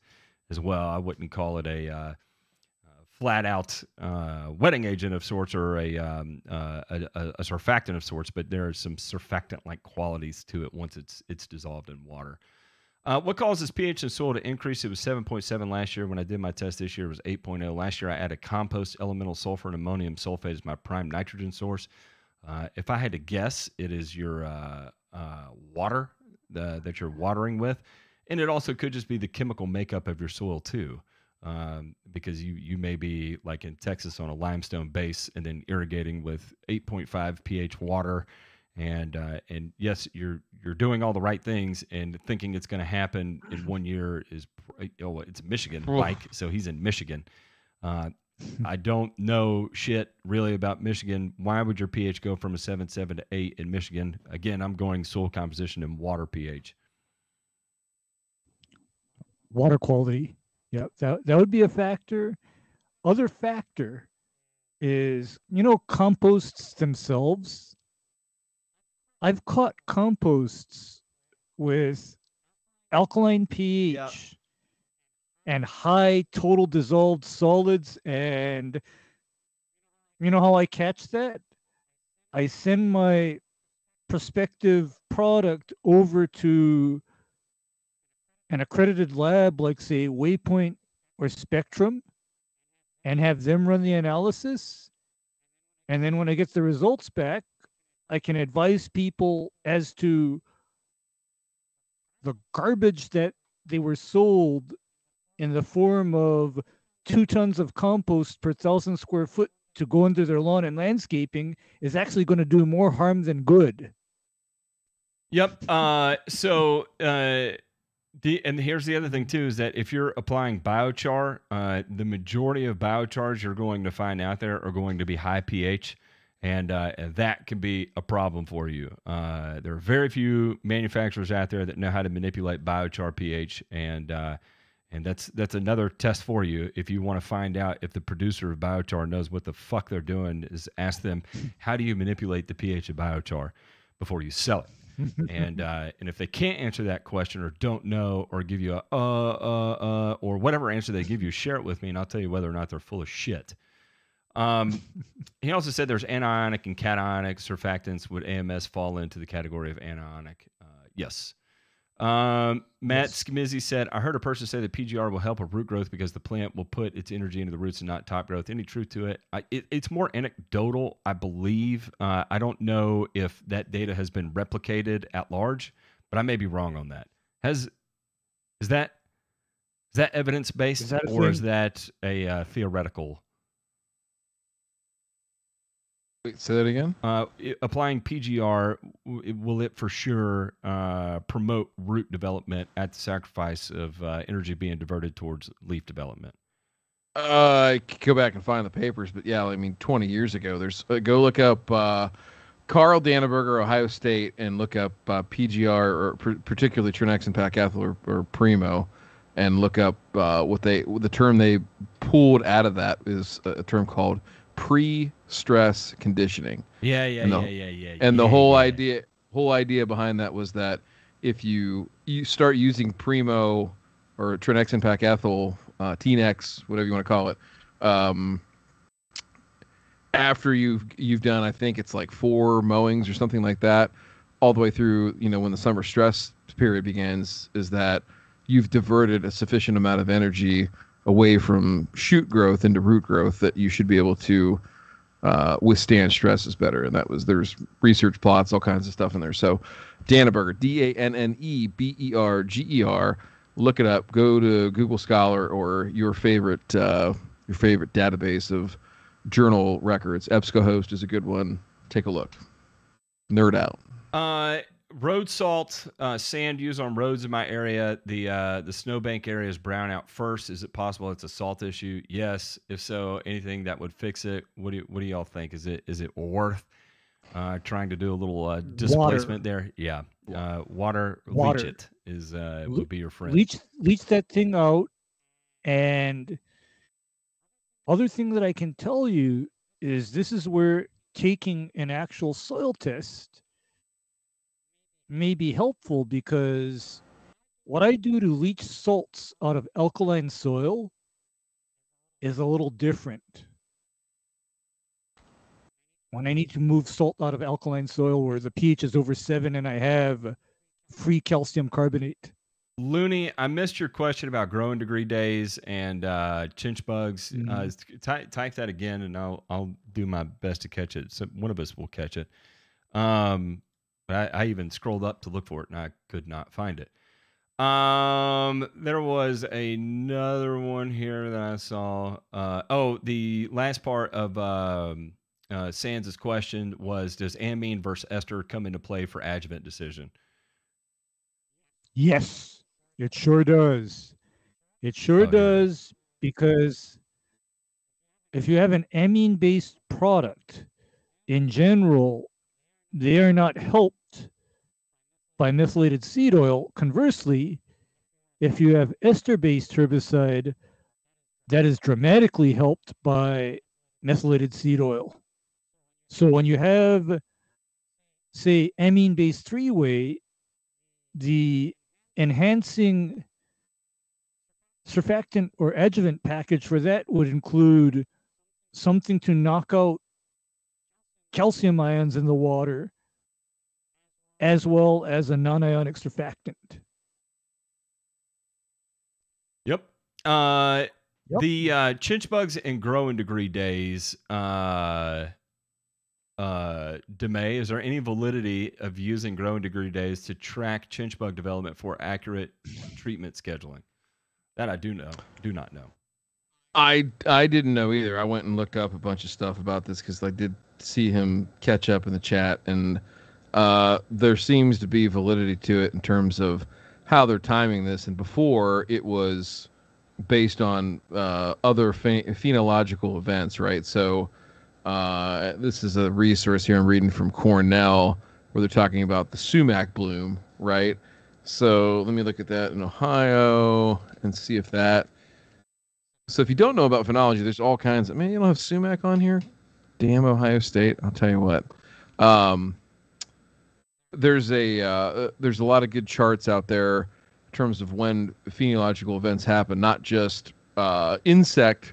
as well. I wouldn't call it a uh, flat out uh, wetting agent of sorts or a, um, uh, a, a surfactant of sorts, but there are some surfactant like qualities to it once it's it's dissolved in water. Uh, what causes pH in soil to increase? It was 7.7 last year. When I did my test this year, it was 8.0. Last year, I added compost, elemental sulfur, and ammonium sulfate as my prime nitrogen source. Uh, if I had to guess, it is your uh, uh, water that you're watering with, and it also could just be the chemical makeup of your soil too um, because you you may be like in Texas on a limestone base and then irrigating with 8.5 pH water, and uh, and yes, you're you're doing all the right things and thinking it's going to happen in one year is oh it's Michigan. Mike, so he's in Michigan. Uh, [laughs] I don't know shit really about Michigan. Why would your pH go from a seven seven to eight in Michigan? Again, I'm going soil composition and water pH. Water quality. Yeah, that, that would be a factor. Other factor is, you know, composts themselves. I've caught composts with alkaline pH and high total dissolved solids. And you know how I catch that? I send my prospective product over to an accredited lab like say Waypoint or Spectrum and have them run the analysis. And then when I get the results back, I can advise people as to the garbage that they were sold in the form of two tons of compost per thousand square foot to go into their lawn and landscaping is actually going to do more harm than good. Yep. Uh, so uh, the and here's the other thing too is that if you're applying biochar, uh, the majority of biochars you're going to find out there are going to be high pH, and, uh, that can be a problem for you. Uh, there are very few manufacturers out there that know how to manipulate biochar pH, and uh, and that's that's another test for you. If you want to find out if the producer of biochar knows what the fuck they're doing, is ask them how do you manipulate the pH of biochar before you sell it [laughs] and uh, and if they can't answer that question or don't know or give you a uh uh uh or whatever answer they give you, share it with me, and I'll tell you whether or not they're full of shit. Um, he also said there's anionic and cationic surfactants. Would AMS fall into the category of anionic? Uh, yes. Um, Matt Yes. Skimizzi said, I heard a person say that PGR will help with root growth because the plant will put its energy into the roots and not top growth. Any truth to it? I, it it's more anecdotal, I believe. Uh, I don't know if that data has been replicated at large, but I may be wrong on that. Has is that is that evidence based Is that a or is that a uh, theoretical? Wait, say that again. Uh, applying PGR it- will it for sure uh, promote root development at the sacrifice of uh, energy being diverted towards leaf development? Uh, I could go back and find the papers, but yeah, I mean, 20 years ago, there's uh, go look up uh, Karl Danneberger, Ohio State, and look up uh, PGR or pr- particularly Trinexapac-ethyl or, or Primo, and look up uh, what they the term they pulled out of that is a term called pre-stress conditioning. Yeah, yeah, the- yeah, yeah, yeah. and the yeah, whole yeah. idea whole idea behind that was that if you you start using primo or trinexapac-ethyl uh, tnex whatever you want to call it um, after you've you've done i think it's like four mowings or something like that all the way through you know when the summer stress period begins is that you've diverted a sufficient amount of energy away from shoot growth into root growth that you should be able to uh, withstand stresses better. And that was there's research plots, all kinds of stuff in there. So Danneberger, D A N N E B E R G E R. Look it up. Go to Google Scholar or your favorite uh, your favorite database of journal records. EBSCOhost is a good one. Take a look. Nerd out. Uh, road salt, uh, sand used on roads in my area. The uh, the snowbank area is brown out first. Is it possible it's a salt issue? Yes. If so, anything that would fix it? What do you, what do y'all think? Is it is it worth uh, trying to do a little uh, displacement there? Yeah. Uh, water, Water. leach it is uh, would be your friend. leach leach that thing out and other thing that i can tell you is this is where taking an actual soil test may be helpful because what i do to leach salts out of alkaline soil is a little different when i need to move salt out of alkaline soil where the ph is over seven and i have free calcium carbonate Looney, I missed your question about growing degree days and uh, chinch bugs. Uh, Mhm. ty- type that again, and I'll I'll do my best to catch it. So one of us will catch it. Um, but I, I even scrolled up to look for it, and I could not find it. Um, there was another one here that I saw. Uh, oh, the last part of um, uh, Sands' question was: Does amine versus ester come into play for adjuvant decision? Yes, it sure does. It sure Oh, yeah. does because if you have an amine based product, in general, they are not helped by methylated seed oil. Conversely, if you have ester based herbicide, that is dramatically helped by methylated seed oil. So when you have, say, amine based three way, the enhancing surfactant or adjuvant package for that would include something to knock out calcium ions in the water as well as a non-ionic surfactant. Yep. Uh, Yep. The uh, chinch bugs and growing degree days. Uh, uh, Demay, is there any validity of using growing degree days to track chinch bug development for accurate treatment scheduling? That I do know. Do not know. I I didn't know either. I went and looked up a bunch of stuff about this because I did see him catch up in the chat, and uh, there seems to be validity to it in terms of how they're timing this. And before it was based on uh, other phe- phenological events, right? So uh, this is a resource here I'm reading from Cornell where they're talking about the sumac bloom, right? So let me look at that in Ohio and see if that. So if you don't know about phenology, there's all kinds of man. You don't have sumac on here. Damn Ohio State! I'll tell you what. Um, there's a uh, there's a lot of good charts out there in terms of when phenological events happen, not just uh, insect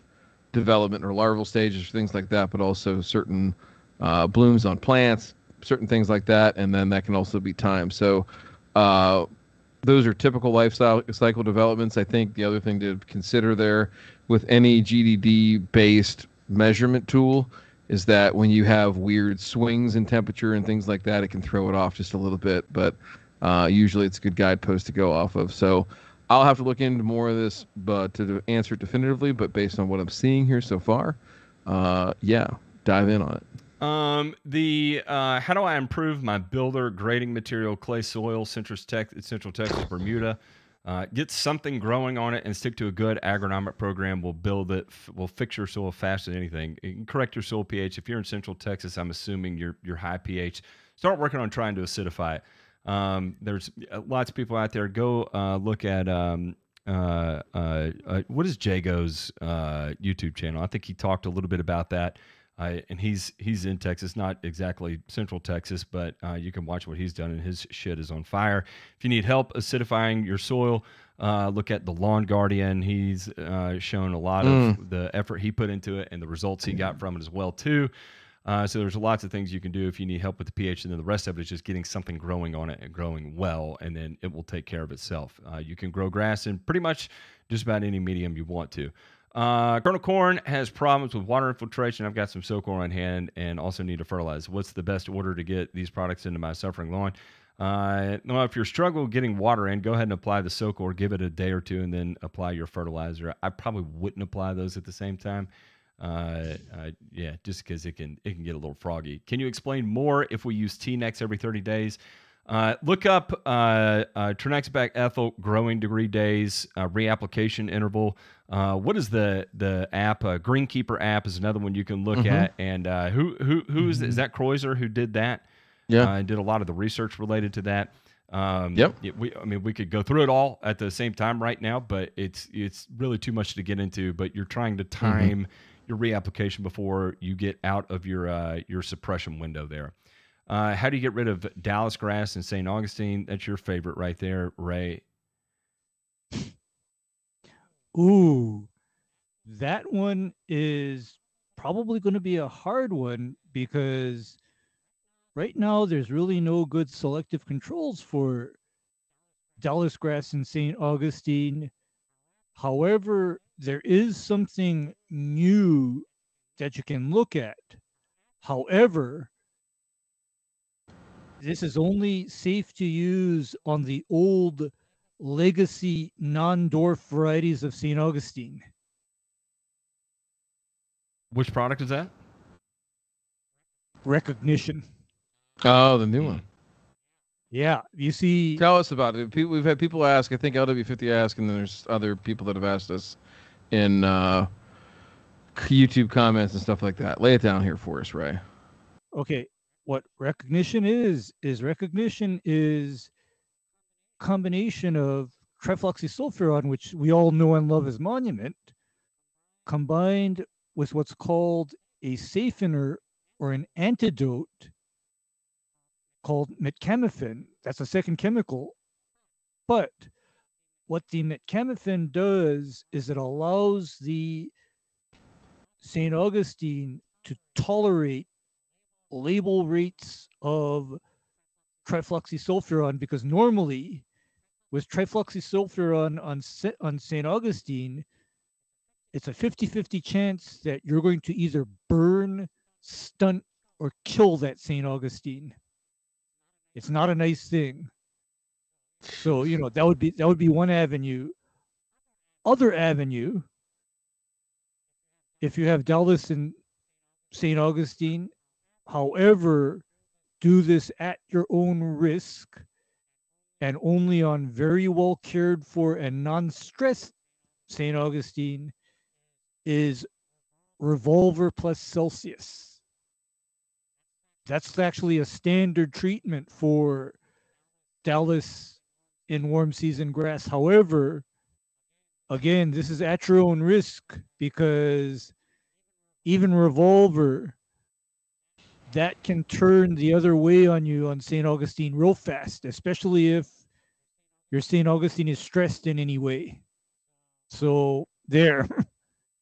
development or larval stages or things like that, but also certain uh, blooms on plants, certain things like that, and then that can also be time. So uh, those are typical lifestyle cycle developments. I think the other thing to consider there with any GDD based measurement tool is that when you have weird swings in temperature and things like that, it can throw it off just a little bit. But uh, usually it's a good guidepost to go off of. So I'll have to look into more of this but to answer it definitively. But based on what I'm seeing here so far, uh, yeah, dive in on it. Um, the uh, how do I improve my builder grading material clay soil Central Texas, Central Texas Bermuda? Uh, get something growing on it and stick to a good agronomic program. We'll build it. We'll fix your soil faster than anything. correct your soil pH. If you're in Central Texas, I'm assuming you're you're high pH. Start working on trying to acidify it. Um, there's uh, lots of people out there. Go uh, look at um, uh, uh, uh what is Jago's YouTube channel. I think he talked a little bit about that. Uh, and he's he's in Texas, not exactly Central Texas, but uh, you can watch what he's done, and his shit is on fire. If you need help acidifying your soil, uh, look at the Lawn Guardian. He's uh, shown a lot mm. of the effort he put into it and the results he got from it as well too. Uh, so there's lots of things you can do if you need help with the pH, and then the rest of it is just getting something growing on it and growing well, and then it will take care of itself. Uh, you can grow grass in pretty much just about any medium you want to. Uh, Kernel corn has problems with water infiltration. I've got some SoCore on hand and also need to fertilize. What's the best order to get these products into my suffering lawn? Uh, well, if you're struggling getting water in, go ahead and apply the SoCore. Give it a day or two, and then apply your fertilizer. I probably wouldn't apply those at the same time. Uh, uh, yeah, just because it can it can get a little froggy. Can you explain more if we use T-Nex every 30 days? Uh, look up uh, uh, Trinexapac Ethyl growing degree days, uh, reapplication interval. Uh, what is the the app? Uh, Greenkeeper app is another one you can look mm-hmm. at. And uh, who who who is, mm-hmm. is that? Kreuser who did that? Yeah, and did a lot of the research related to that. Um, yep. We, I mean, we could go through it all at the same time right now, but it's it's really too much to get into. But you're trying to mm-hmm. time mm-hmm. your reapplication before you get out of your your suppression window there. Uh, how do you get rid of Dallas grass and St. Augustine? That's your favorite right there, Ray. Ooh, that one is probably going to be a hard one because right now there's really no good selective controls for Dallas grass and St. Augustine. However, there is something new that you can look at. However, this is only safe to use on the old legacy non-dwarf varieties of St. Augustine. Which product is that? Recognition. Oh, the new one. Yeah, you see. Tell us about it. People, we've had people ask. I think LW50 ask, and then there's other people that have asked us in uh, YouTube comments and stuff like that. Lay it down here for us, Ray. Okay, what recognition is is recognition is combination of trifloxysulfuron, which we all know and love as monument, combined with what's called a safener or an antidote called metcamifen. That's a second chemical. But what the metcamifen does is it allows the St. Augustine to tolerate label rates of trifloxysulfuron because normally with trifloxysulfuron on on St. Augustine, it's a 50-50 chance that you're going to either burn, stunt, or kill that St. Augustine. It's not a nice thing. So, you know, that would be that would be one avenue. Other avenue, if you have Dallas and St. Augustine However, do this at your own risk and only on very well cared for and non stressed St. Augustine is revolver plus Celsius. That's actually a standard treatment for Dallas in warm season grass. However, again, this is at your own risk because even revolver that can turn the other way on you on St. Augustine real fast, especially if your St. Augustine is stressed in any way. So there.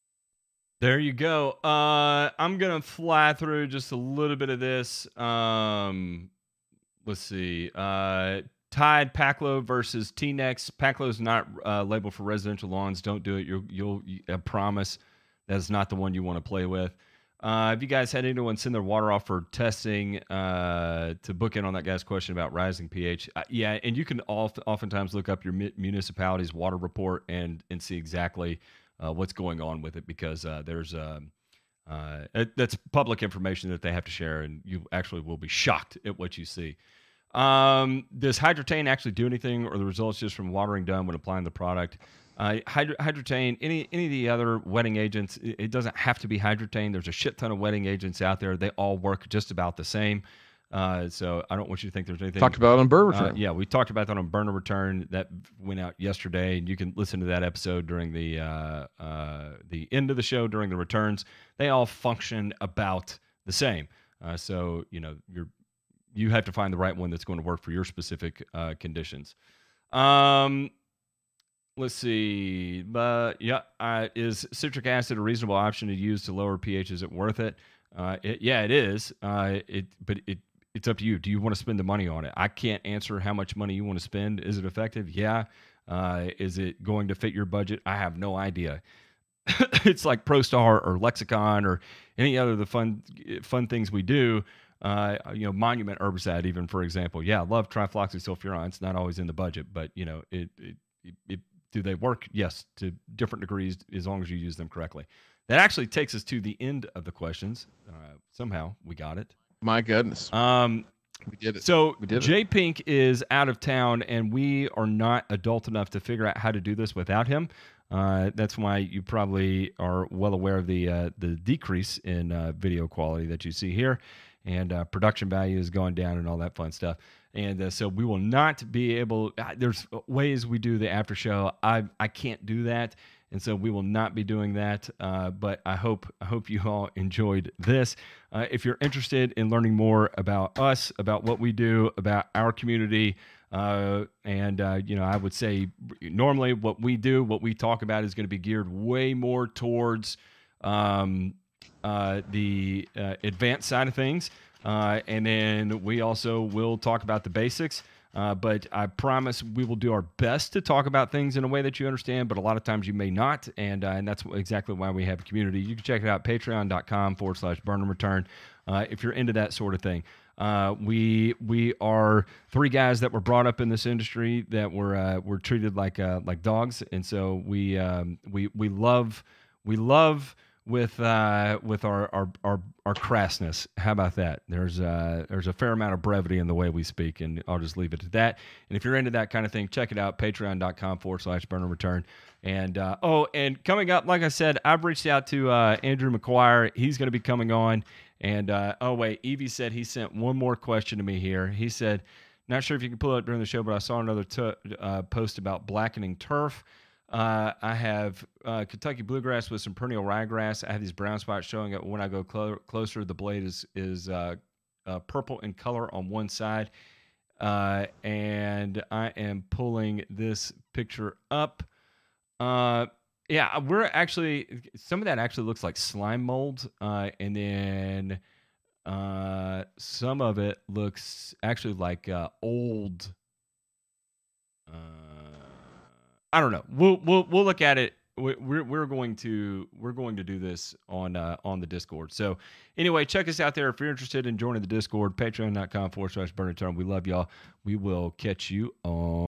[laughs] there you go. Uh, I'm gonna fly through just a little bit of this. Um, let's see. Uh, Tide Paclo versus T-Nex. Is not uh, labeled for residential lawns. Don't do it. You'll, you'll, I promise that's not the one you want to play with. Uh, have you guys had anyone send their water off for testing uh, to book in on that guy's question about rising pH? Uh, yeah, and you can oft, oftentimes look up your municipality's water report and and see exactly uh, what's going on with it because uh, there's um, uh, that's public information that they have to share, and you actually will be shocked at what you see. Um, does Hydretain actually do anything, or the results just from watering done when applying the product? Uh, any any of the other wetting agents, it, doesn't have to be Hydretain. There's a shit ton of wetting agents out there. They all work just about the same. Uh, so I don't want you to think there's anything. Talked about on burner uh, return. Uh, yeah, we talked about that on burner return. That went out yesterday, and you can listen to that episode during the uh, uh, the end of the show during the returns. They all function about the same. Uh, so you know you're you have to find the right one that's going to work for your specific conditions. Um, let's see. But yeah, uh, is citric acid a reasonable option to use to lower pH? Is it worth it? Uh, it yeah, it is. Uh, it but it it's up to you. Do you want to spend the money on it? I can't answer how much money you want to spend. Is it effective? Yeah. Uh, is it going to fit your budget? I have no idea. [coughs] it's like ProStar or Lexicon or any other of the fun fun things we do. Uh, you know, Monument herbicide, even for example. Yeah, I love trifloxysulfuron. It's not always in the budget, but you know, it it, it do they work? Yes, to different degrees, as long as you use them correctly. That actually takes us to the end of the questions. Uh, somehow we got it. My goodness. Um, we did it. So we did Jay it. Pink is out of town, and we are not adult enough to figure out how to do this without him. Uh, that's why you probably are well aware of the uh, the decrease in uh, video quality that you see here, and uh, production value has gone down and all that fun stuff and uh, so we will not be able. Uh, there's ways we do the after show. I I can't do that, and so we will not be doing that. Uh, but I hope I hope you all enjoyed this. Uh, if you're interested in learning more about us, about what we do, about our community. Uh, and uh, you know, I would say normally what we do, what we talk about, is going to be geared way more towards um, the advanced side of things. Uh, and then we also will talk about the basics. Uh, but I promise we will do our best to talk about things in a way that you understand, but a lot of times you may not. And, uh, and that's exactly why we have a community. You can check it out, patreon.com forward slash burn and return, uh, if you're into that sort of thing. Uh, we we are three guys that were brought up in this industry that were uh, were treated like uh, like dogs, and so we um, we we love we love with uh, with our, our our our crassness. How about that? There's uh, there's a fair amount of brevity in the way we speak, and I'll just leave it at that. And if you're into that kind of thing, check it out. Patreon.com forward slash burner return. And uh, oh, and coming up, like I said, I've reached out to uh, Andrew McQuire. He's going to be coming on. And uh, oh wait, Evie said he sent one more question to me here. He said, not sure if you can pull it during the show, but I saw another t- uh, post about blackening turf. Uh, I have uh, Kentucky bluegrass with some perennial ryegrass. I have these brown spots showing up when I go clo- closer. The blade is is uh, uh purple in color on one side, uh, and I am pulling this picture up. Uh, yeah, we're actually some of that actually looks like slime mold, and then some of it looks actually like old. I don't know. We'll we'll we'll look at it. We're we're going to we're going to do this on uh, on the Discord. So anyway, check us out there if you're interested in joining the Discord. Patreon.com forward slash burn We love y'all. We will catch you on.